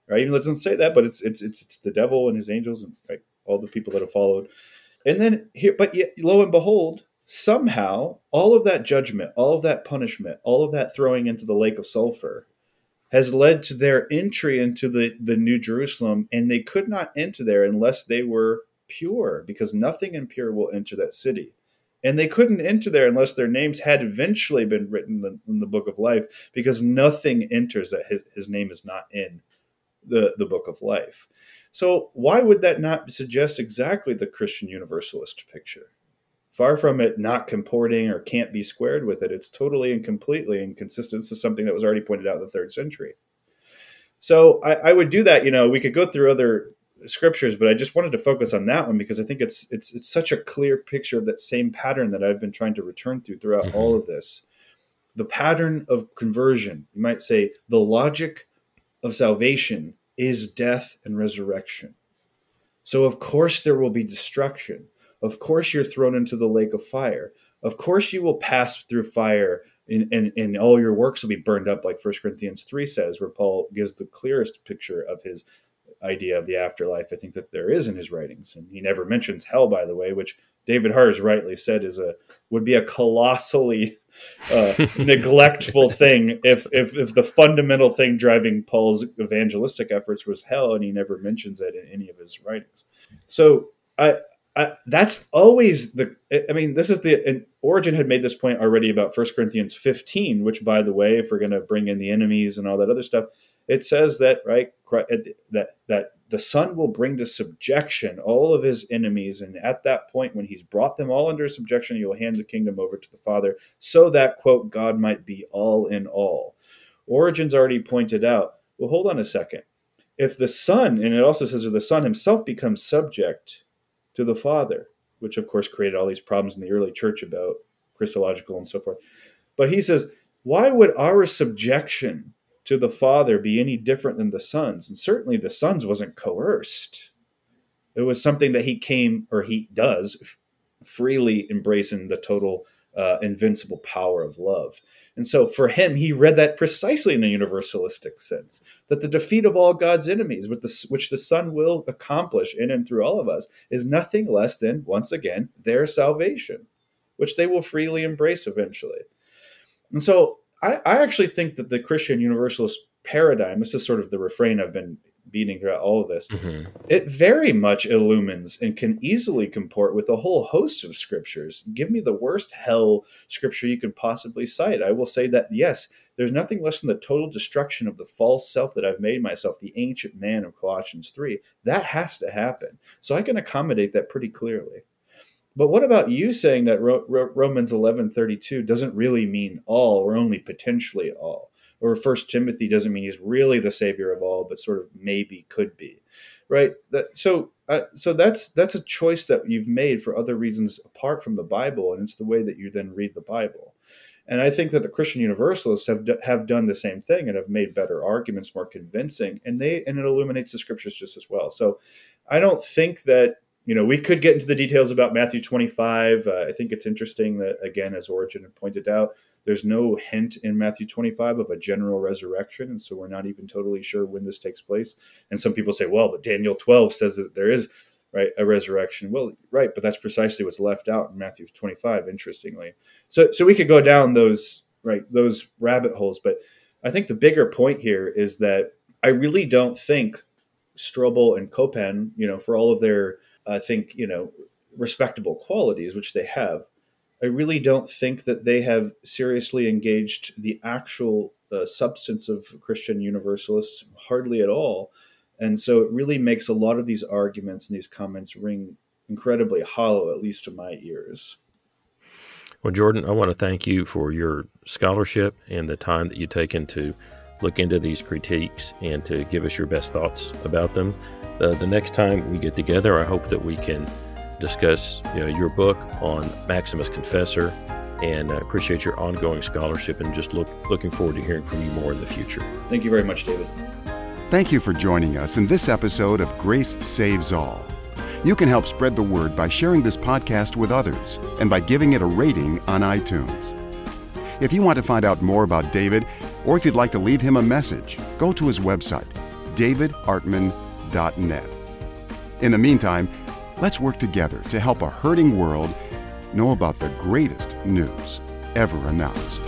Right? Even though it doesn't say that, but it's it's it's it's the devil and his angels and right, all the people that have followed and then here, but yet, lo and behold, somehow all of that judgment, all of that punishment, all of that throwing into the lake of sulfur has led to their entry into the, the New Jerusalem, and they could not enter there unless they were pure, because nothing impure will enter that city. And they couldn't enter there unless their names had eventually been written in the, in the book of life, because nothing enters that his, his name is not in the, the book of life. So, why would that not suggest exactly the Christian universalist picture? Far from it not comporting or can't be squared with it, it's totally and completely inconsistent to something that was already pointed out in the third century. So, I, I would do that. You know, we could go through other scriptures, but I just wanted to focus on that one because I think it's it's it's such a clear picture of that same pattern that I've been trying to return to throughout mm-hmm. all of this. The pattern of conversion, you might say, the logic of salvation is death and resurrection. So, of course, there will be destruction. Of course, you're thrown into the lake of fire. Of course, you will pass through fire and, and, and all your works will be burned up, like 1 Corinthians 3 says, where Paul gives the clearest picture of his idea of the afterlife I think that there is in his writings. And he never mentions hell, by the way, which David has rightly said is a would be a colossally uh, neglectful thing if, if if the fundamental thing driving Paul's evangelistic efforts was hell, and he never mentions it in any of his writings. So I I, that's always the. I mean, this is the Origen had made this point already about 1 Corinthians 15, which, by the way, if we're going to bring in the enemies and all that other stuff, it says that right that that the Son will bring to subjection all of his enemies, and at that point, when he's brought them all under subjection, he will hand the kingdom over to the Father, so that quote God might be all in all. Origen's already pointed out. Well, hold on a second. If the Son, and it also says that the Son himself becomes subject to the Father, which of course created all these problems in the early church about Christological and so forth. But he says, why would our subjection to the Father be any different than the Son's? And certainly the Son's wasn't coerced. It was something that he came, or he does, freely embracing the total uh, invincible power of love. And so for him, he read that precisely in a universalistic sense that the defeat of all God's enemies, which the Son will accomplish in and through all of us, is nothing less than, once again, their salvation, which they will freely embrace eventually. And so I, I actually think that the Christian universalist paradigm, this is sort of the refrain I've been beating throughout all of this, mm-hmm. it very much illumines and can easily comport with a whole host of scriptures. Give me the worst hell scripture you can possibly cite. I will say that, yes, there's nothing less than the total destruction of the false self that I've made myself, the ancient man of Colossians 3. That has to happen. So I can accommodate that pretty clearly. But what about you saying that Ro- Ro- Romans 11:32 doesn't really mean all or only potentially all? or first timothy doesn't mean he's really the savior of all but sort of maybe could be right that, so uh, so that's that's a choice that you've made for other reasons apart from the bible and it's the way that you then read the bible and I think that the Christian Universalists have have done the same thing and have made better arguments, more convincing, and they and it illuminates the scriptures just as well. So, I don't think that you know, we could get into the details about Matthew 25. Uh, I think it's interesting that, again, as Origen had pointed out, there's no hint in Matthew 25 of a general resurrection. And so we're not even totally sure when this takes place. And some people say, well, but Daniel 12 says that there is right a resurrection well right but that's precisely what's left out in matthew 25 interestingly so so we could go down those right those rabbit holes but i think the bigger point here is that i really don't think strobel and copan you know for all of their I think, you know, respectable qualities, which they have. I really don't think that they have seriously engaged the actual uh, substance of Christian Universalists, hardly at all. And so it really makes a lot of these arguments and these comments ring incredibly hollow, at least to my ears. Well, Jordan, I want to thank you for your scholarship and the time that you've taken to look into these critiques and to give us your best thoughts about them. Uh, the next time we get together, I hope that we can discuss you know, your book on Maximus Confessor and I appreciate your ongoing scholarship and just look, looking forward to hearing from you more in the future. Thank you very much, David. Thank you for joining us in this episode of Grace Saves All. You can help spread the word by sharing this podcast with others and by giving it a rating on iTunes. If you want to find out more about David, or if you'd like to leave him a message, go to his website, davidartman.net. In the meantime, let's work together to help a hurting world know about the greatest news ever announced.